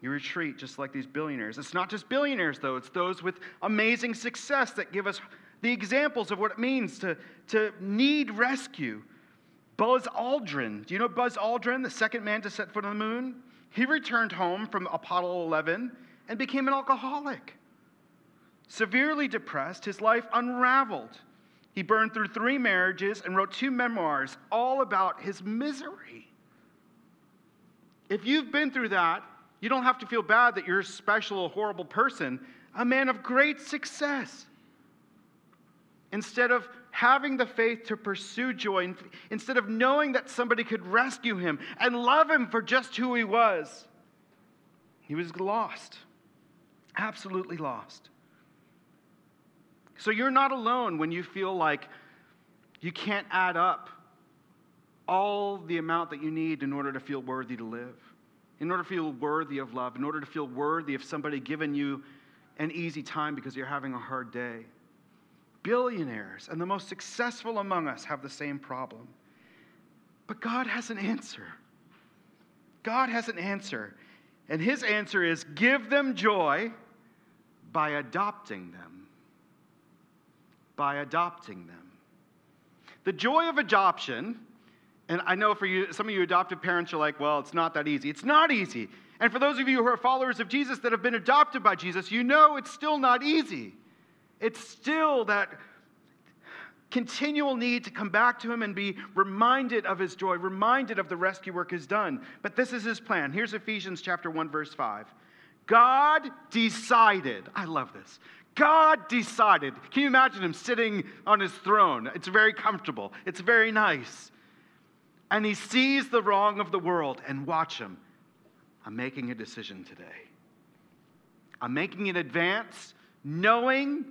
You retreat just like these billionaires. It's not just billionaires, though, it's those with amazing success that give us the examples of what it means to, to need rescue. Buzz Aldrin. Do you know Buzz Aldrin, the second man to set foot on the moon? He returned home from Apollo 11 and became an alcoholic. Severely depressed, his life unraveled. He burned through three marriages and wrote two memoirs all about his misery. If you've been through that, you don't have to feel bad that you're a special, horrible person, a man of great success. Instead of having the faith to pursue joy, instead of knowing that somebody could rescue him and love him for just who he was, he was lost, absolutely lost. So you're not alone when you feel like you can't add up all the amount that you need in order to feel worthy to live, in order to feel worthy of love, in order to feel worthy of somebody giving you an easy time because you're having a hard day. billionaires and the most successful among us have the same problem. But God has an answer. God has an answer. And his answer is give them joy by adopting them. By adopting them. The joy of adoption, and I know for you, some of you adoptive parents are like, well, it's not that easy. It's not easy. And for those of you who are followers of Jesus that have been adopted by Jesus, you know it's still not easy. It's still that continual need to come back to him and be reminded of his joy, reminded of the rescue work he's done. But this is his plan. Here's Ephesians chapter 1 verse 5. God decided, I love this. God decided. Can you imagine him sitting on his throne? It's very comfortable. It's very nice. And he sees the wrong of the world and watch him. I'm making a decision today. I'm making an advance knowing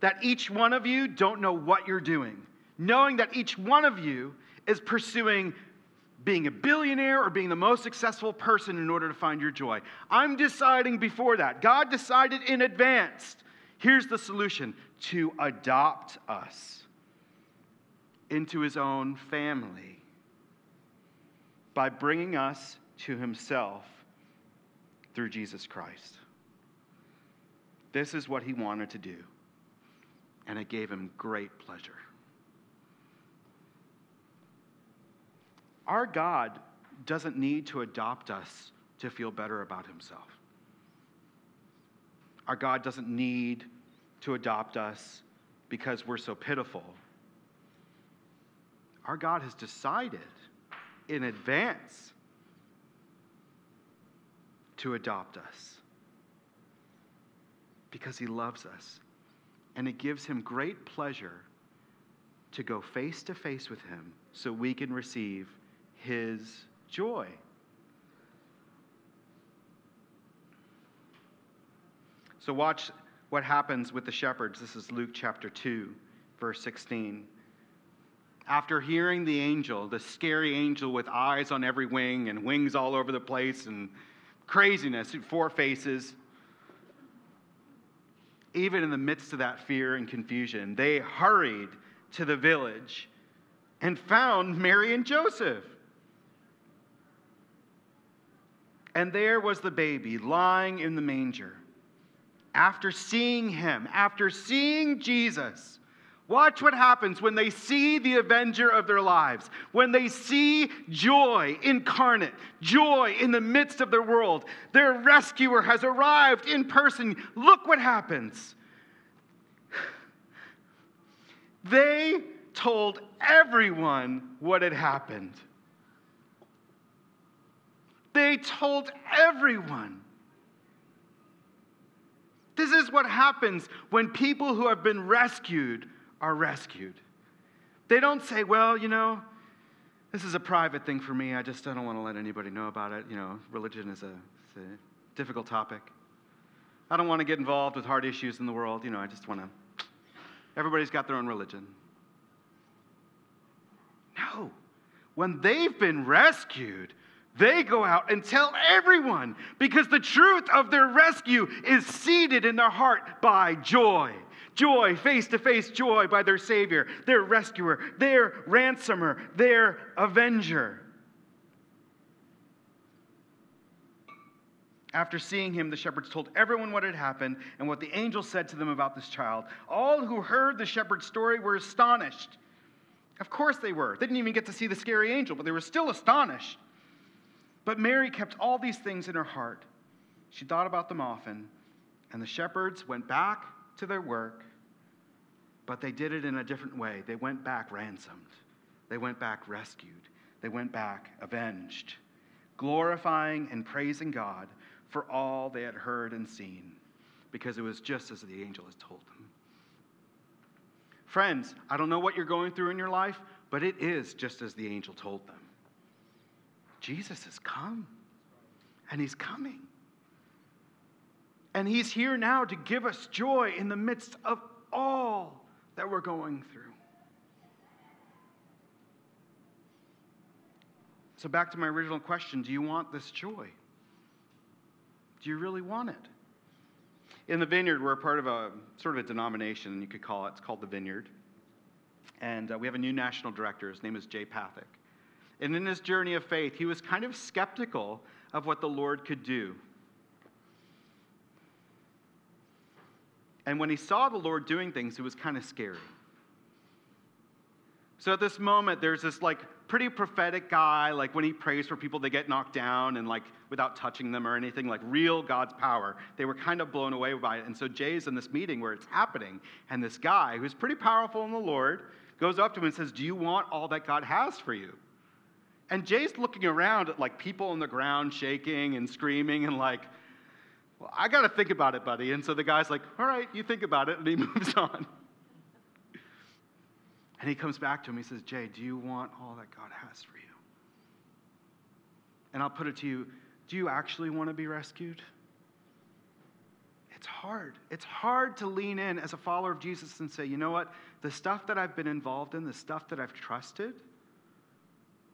that each one of you don't know what you're doing, knowing that each one of you is pursuing being a billionaire or being the most successful person in order to find your joy. I'm deciding before that. God decided in advance. Here's the solution to adopt us into his own family by bringing us to himself through Jesus Christ. This is what he wanted to do and it gave him great pleasure. Our God doesn't need to adopt us to feel better about himself. Our God doesn't need to adopt us because we're so pitiful. Our God has decided in advance to adopt us because he loves us and it gives him great pleasure to go face to face with him so we can receive his joy. So, watch what happens with the shepherds. This is Luke chapter 2, verse 16. After hearing the angel, the scary angel with eyes on every wing and wings all over the place and craziness, four faces, even in the midst of that fear and confusion, they hurried to the village and found Mary and Joseph. And there was the baby lying in the manger. After seeing him, after seeing Jesus, Watch what happens when they see the avenger of their lives, when they see joy incarnate, joy in the midst of their world. Their rescuer has arrived in person. Look what happens. They told everyone what had happened. They told everyone. This is what happens when people who have been rescued are rescued. They don't say, well, you know, this is a private thing for me. I just I don't want to let anybody know about it. You know, religion is a, a difficult topic. I don't want to get involved with hard issues in the world. You know, I just want to. Everybody's got their own religion. No. When they've been rescued, they go out and tell everyone because the truth of their rescue is seated in their heart by joy joy, face to face joy by their Savior, their rescuer, their ransomer, their avenger. After seeing him, the shepherds told everyone what had happened and what the angel said to them about this child. All who heard the shepherd's story were astonished. Of course they were. They didn't even get to see the scary angel, but they were still astonished. But Mary kept all these things in her heart. She thought about them often, and the shepherds went back to their work, but they did it in a different way. They went back ransomed, they went back rescued, they went back avenged, glorifying and praising God for all they had heard and seen, because it was just as the angel had told them. Friends, I don't know what you're going through in your life, but it is just as the angel told them. Jesus has come, and he's coming. And He's here now to give us joy in the midst of all that we're going through. So, back to my original question do you want this joy? Do you really want it? In the Vineyard, we're part of a sort of a denomination, you could call it. It's called the Vineyard. And uh, we have a new national director. His name is Jay Pathak. And in his journey of faith, he was kind of skeptical of what the Lord could do. And when he saw the Lord doing things, it was kind of scary. So at this moment, there's this like pretty prophetic guy, like when he prays for people, they get knocked down and like without touching them or anything, like real God's power. They were kind of blown away by it. And so Jay's in this meeting where it's happening, and this guy who's pretty powerful in the Lord goes up to him and says, Do you want all that God has for you? And Jay's looking around at like people on the ground shaking and screaming and like, well, I got to think about it, buddy. And so the guy's like, all right, you think about it. And he moves on. And he comes back to him. He says, Jay, do you want all that God has for you? And I'll put it to you do you actually want to be rescued? It's hard. It's hard to lean in as a follower of Jesus and say, you know what? The stuff that I've been involved in, the stuff that I've trusted,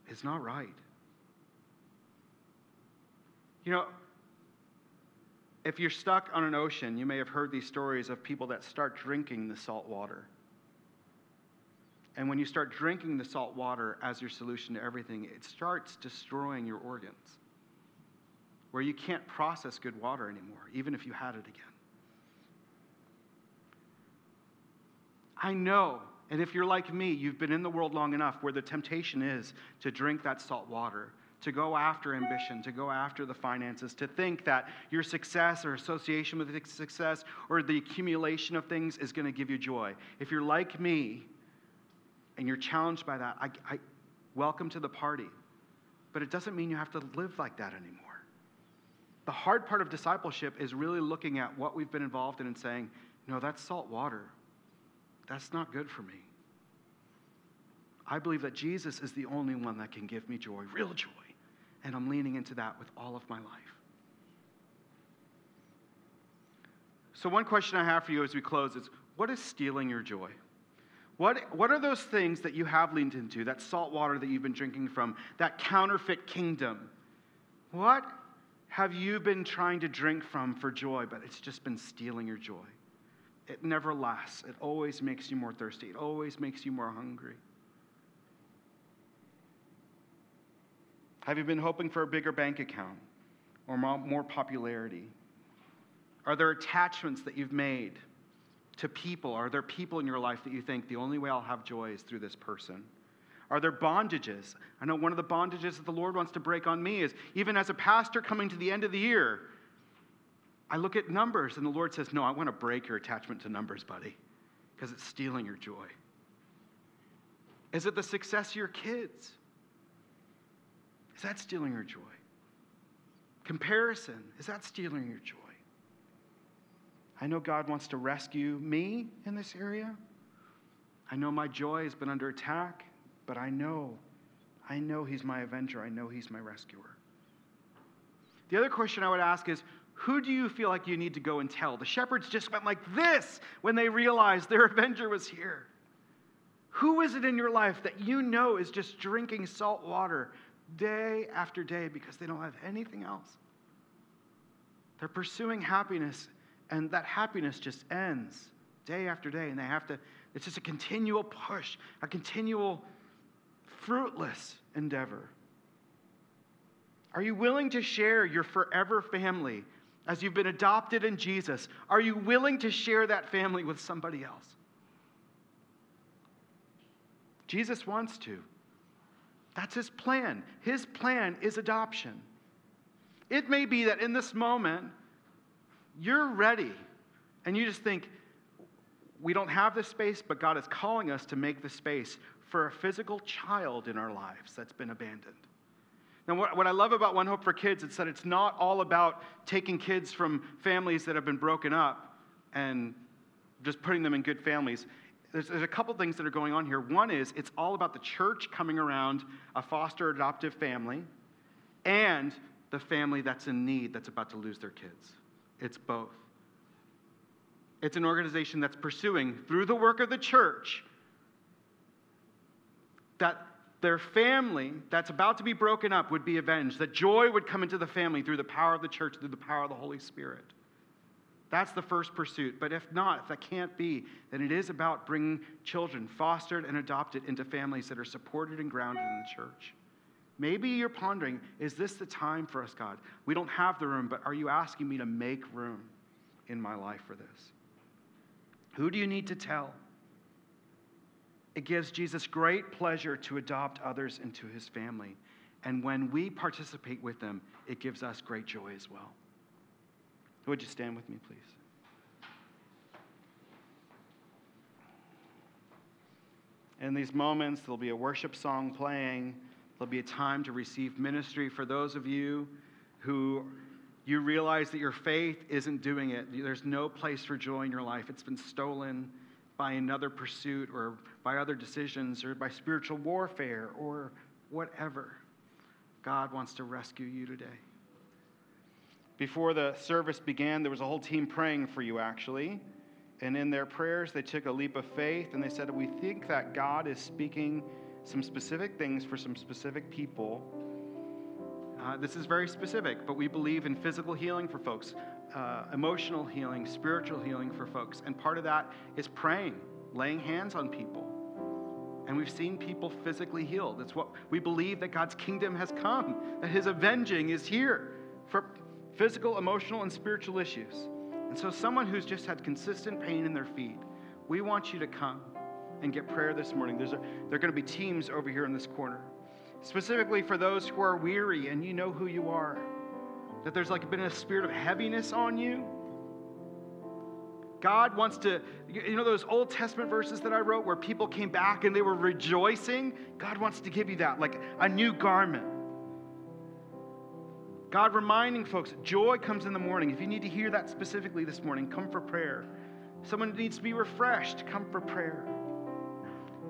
is not right. You know, if you're stuck on an ocean, you may have heard these stories of people that start drinking the salt water. And when you start drinking the salt water as your solution to everything, it starts destroying your organs, where you can't process good water anymore, even if you had it again. I know, and if you're like me, you've been in the world long enough where the temptation is to drink that salt water to go after ambition, to go after the finances, to think that your success or association with success or the accumulation of things is going to give you joy. If you're like me and you're challenged by that, I, I welcome to the party. But it doesn't mean you have to live like that anymore. The hard part of discipleship is really looking at what we've been involved in and saying, no, that's salt water. That's not good for me. I believe that Jesus is the only one that can give me joy, real joy. And I'm leaning into that with all of my life. So, one question I have for you as we close is what is stealing your joy? What, what are those things that you have leaned into, that salt water that you've been drinking from, that counterfeit kingdom? What have you been trying to drink from for joy, but it's just been stealing your joy? It never lasts. It always makes you more thirsty. It always makes you more hungry. Have you been hoping for a bigger bank account or more popularity? Are there attachments that you've made to people? Are there people in your life that you think the only way I'll have joy is through this person? Are there bondages? I know one of the bondages that the Lord wants to break on me is even as a pastor coming to the end of the year, I look at numbers and the Lord says, No, I want to break your attachment to numbers, buddy, because it's stealing your joy. Is it the success of your kids? Is that stealing your joy? Comparison, is that stealing your joy? I know God wants to rescue me in this area. I know my joy has been under attack, but I know, I know He's my avenger. I know He's my rescuer. The other question I would ask is who do you feel like you need to go and tell? The shepherds just went like this when they realized their avenger was here. Who is it in your life that you know is just drinking salt water day after day because they don't have anything else. They're pursuing happiness, and that happiness just ends day after day, and they have to, it's just a continual push, a continual fruitless endeavor. Are you willing to share your forever family as you've been adopted in Jesus? Are you willing to share that family with somebody else? Jesus wants to. That's his plan. His plan is adoption. It may be that in this moment, you're ready and you just think, we don't have this space, but God is calling us to make the space for a physical child in our lives that's been abandoned. Now, what, what I love about One Hope for Kids is that it's not all about taking kids from families that have been broken up and just putting them in good families there's, there's a couple things that are going on here. One is it's all about the church coming around a foster adoptive family and the family that's in need that's about to lose their kids. It's both. It's an organization that's pursuing, through the work of the church, that their family that's about to be broken up would be avenged, that joy would come into the family through the power of the church, through the power of the Holy Spirit. That's the first pursuit. But if not, if that can't be, then it is about bringing children fostered and adopted into families that are supported and grounded in the church. Maybe you're pondering, is this the time for us, God? We don't have the room, but are you asking me to make room in my life for this? Who do you need to tell? It gives Jesus great pleasure to adopt others into his family. And when we participate with them, it gives us great joy as well. Would you stand with me, please? In these moments, there'll be a worship song playing. There'll be a time to receive ministry for those of you who you realize that your faith isn't doing it. There's no place for joy in your life. It's been stolen by another pursuit or by other decisions or by spiritual warfare or whatever. God wants to rescue you today. Before the service began, there was a whole team praying for you, actually. And in their prayers, they took a leap of faith and they said, We think that God is speaking some specific things for some specific people. Uh, this is very specific, but we believe in physical healing for folks, uh, emotional healing, spiritual healing for folks. And part of that is praying, laying hands on people. And we've seen people physically healed. It's what we believe that God's kingdom has come, that his avenging is here physical, emotional, and spiritual issues. And so, someone who's just had consistent pain in their feet, we want you to come and get prayer this morning. There's a, there are going to be teams over here in this corner, specifically for those who are weary and you know who you are. That there's like been a spirit of heaviness on you. God wants to, you know, those Old Testament verses that I wrote where people came back and they were rejoicing? God wants to give you that, like a new garment. God reminding folks, joy comes in the morning. If you need to hear that specifically this morning, come for prayer. Someone needs to be refreshed, come for prayer.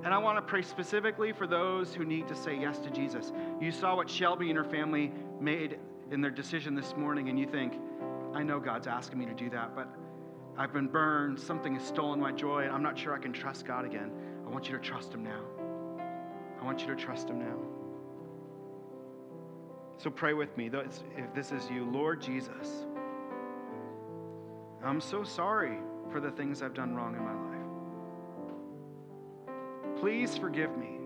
And I want to pray specifically for those who need to say yes to Jesus. You saw what Shelby and her family made in their decision this morning, and you think, I know God's asking me to do that, but I've been burned. Something has stolen my joy, and I'm not sure I can trust God again. I want you to trust Him now. I want you to trust Him now. So pray with me. If this is you, Lord Jesus, I'm so sorry for the things I've done wrong in my life. Please forgive me.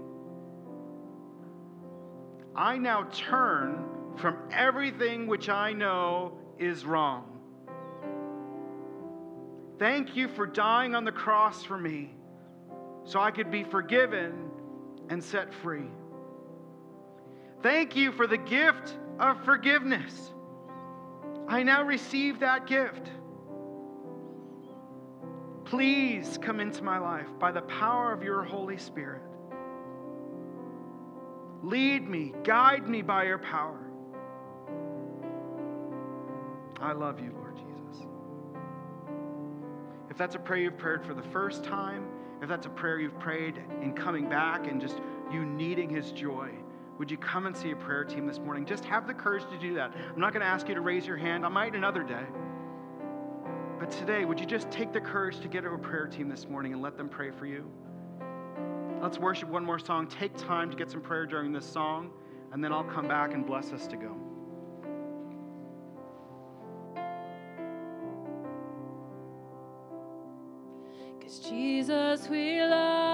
I now turn from everything which I know is wrong. Thank you for dying on the cross for me so I could be forgiven and set free. Thank you for the gift of forgiveness. I now receive that gift. Please come into my life by the power of your Holy Spirit. Lead me, guide me by your power. I love you, Lord Jesus. If that's a prayer you've prayed for the first time, if that's a prayer you've prayed in coming back and just you needing His joy, would you come and see a prayer team this morning? Just have the courage to do that. I'm not going to ask you to raise your hand. I might another day. But today, would you just take the courage to get to a prayer team this morning and let them pray for you? Let's worship one more song. Take time to get some prayer during this song, and then I'll come back and bless us to go. Cause Jesus, we love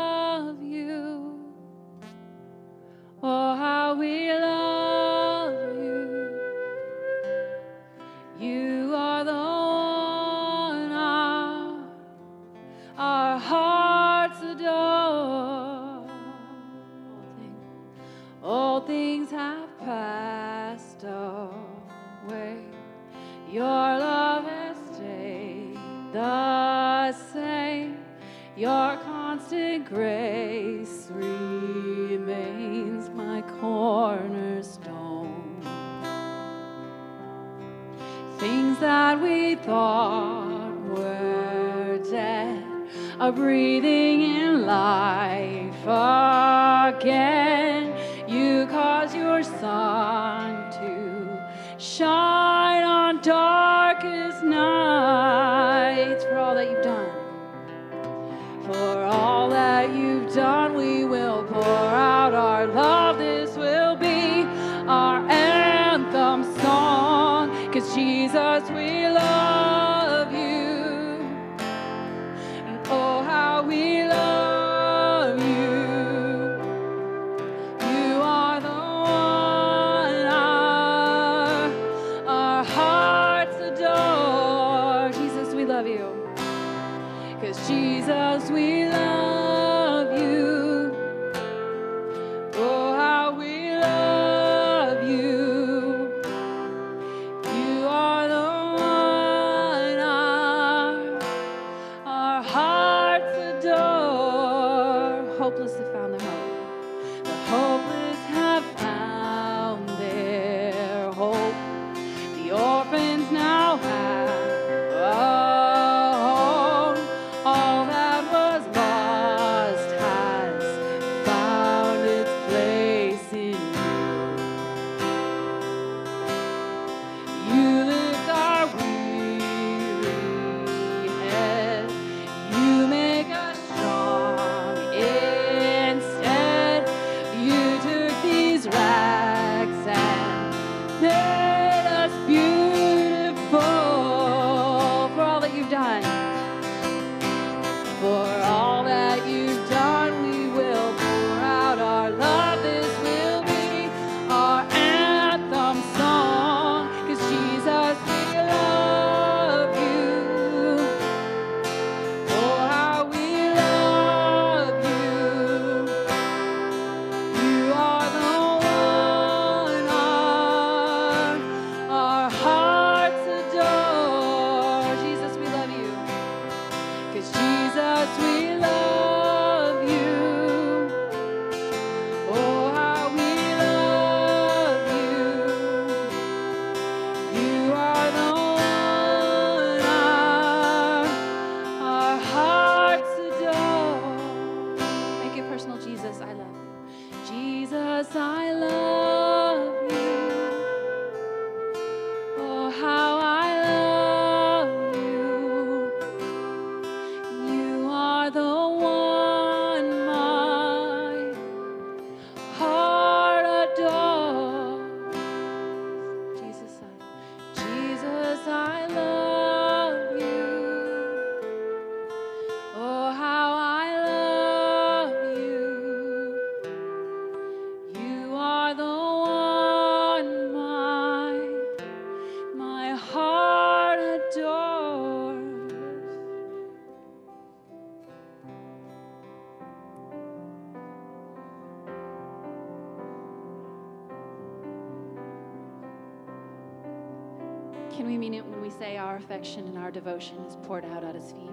affection and our devotion is poured out at his feet.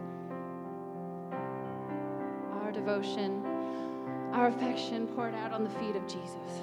Our devotion, our affection poured out on the feet of Jesus.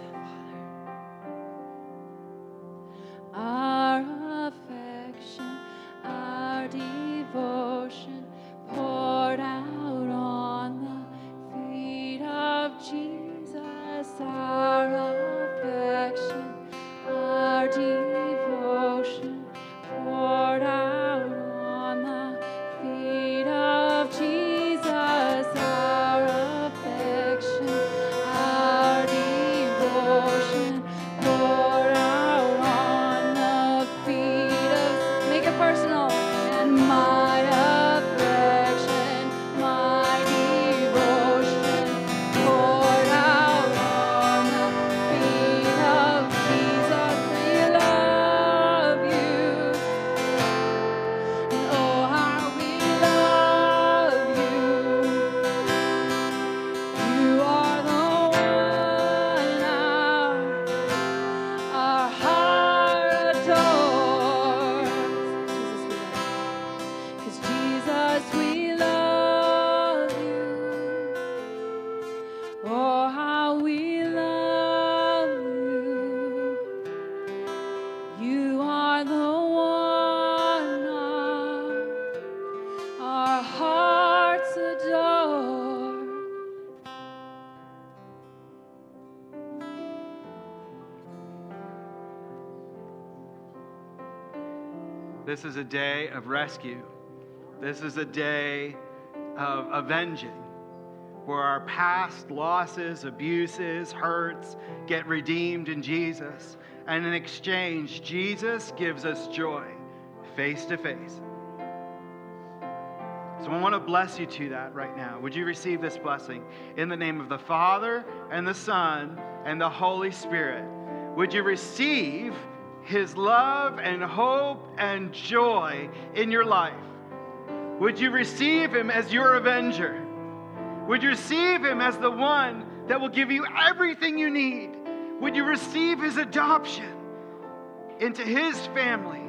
This is a day of rescue. This is a day of avenging where our past losses, abuses, hurts get redeemed in Jesus. And in exchange, Jesus gives us joy face to face. So I want to bless you to that right now. Would you receive this blessing? In the name of the Father, and the Son, and the Holy Spirit. Would you receive? His love and hope and joy in your life? Would you receive Him as your avenger? Would you receive Him as the one that will give you everything you need? Would you receive His adoption into His family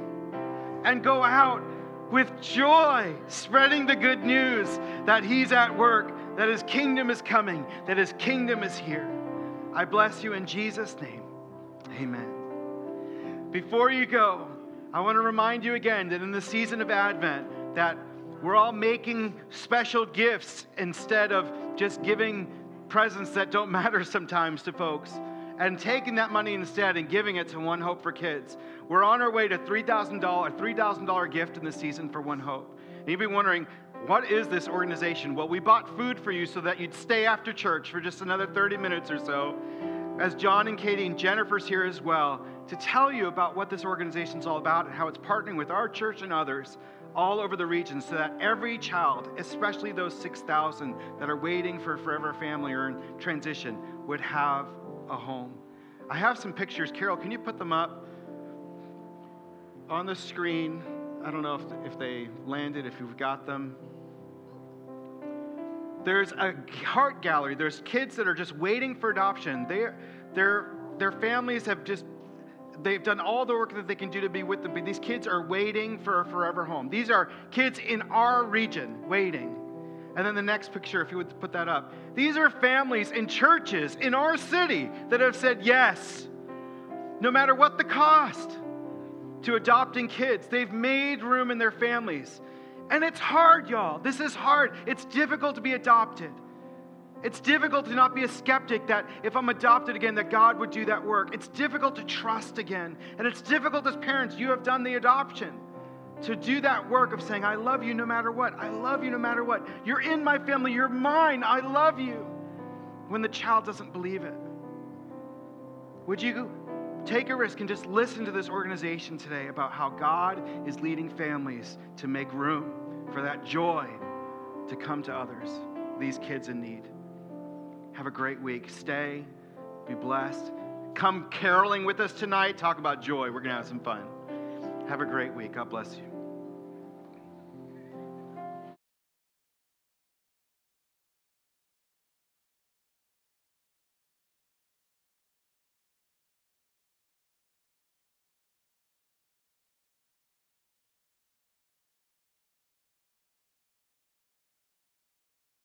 and go out with joy, spreading the good news that He's at work, that His kingdom is coming, that His kingdom is here? I bless you in Jesus' name. Amen. Before you go, I want to remind you again that in the season of Advent, that we're all making special gifts instead of just giving presents that don't matter sometimes to folks and taking that money instead and giving it to One Hope for Kids. We're on our way to $3,000, $3,000 gift in the season for One Hope. And you'd be wondering, what is this organization? Well, we bought food for you so that you'd stay after church for just another 30 minutes or so. As John and Katie and Jennifer's here as well, to tell you about what this organization is all about and how it's partnering with our church and others all over the region so that every child, especially those 6,000 that are waiting for forever family or in transition, would have a home. I have some pictures. Carol, can you put them up on the screen? I don't know if, if they landed, if you've got them. There's a heart gallery. There's kids that are just waiting for adoption. They, their, their families have just they've done all the work that they can do to be with them, but these kids are waiting for a forever home. These are kids in our region waiting. And then the next picture, if you would put that up. These are families in churches in our city that have said yes, no matter what the cost, to adopting kids. They've made room in their families. And it's hard, y'all. This is hard. It's difficult to be adopted. It's difficult to not be a skeptic that if I'm adopted again, that God would do that work. It's difficult to trust again. And it's difficult as parents, you have done the adoption, to do that work of saying, I love you no matter what. I love you no matter what. You're in my family. You're mine. I love you. When the child doesn't believe it. Would you take a risk and just listen to this organization today about how God is leading families to make room for that joy to come to others, these kids in need? Have a great week. Stay, be blessed. Come caroling with us tonight. Talk about joy. We're going to have some fun. Have a great week. God bless you.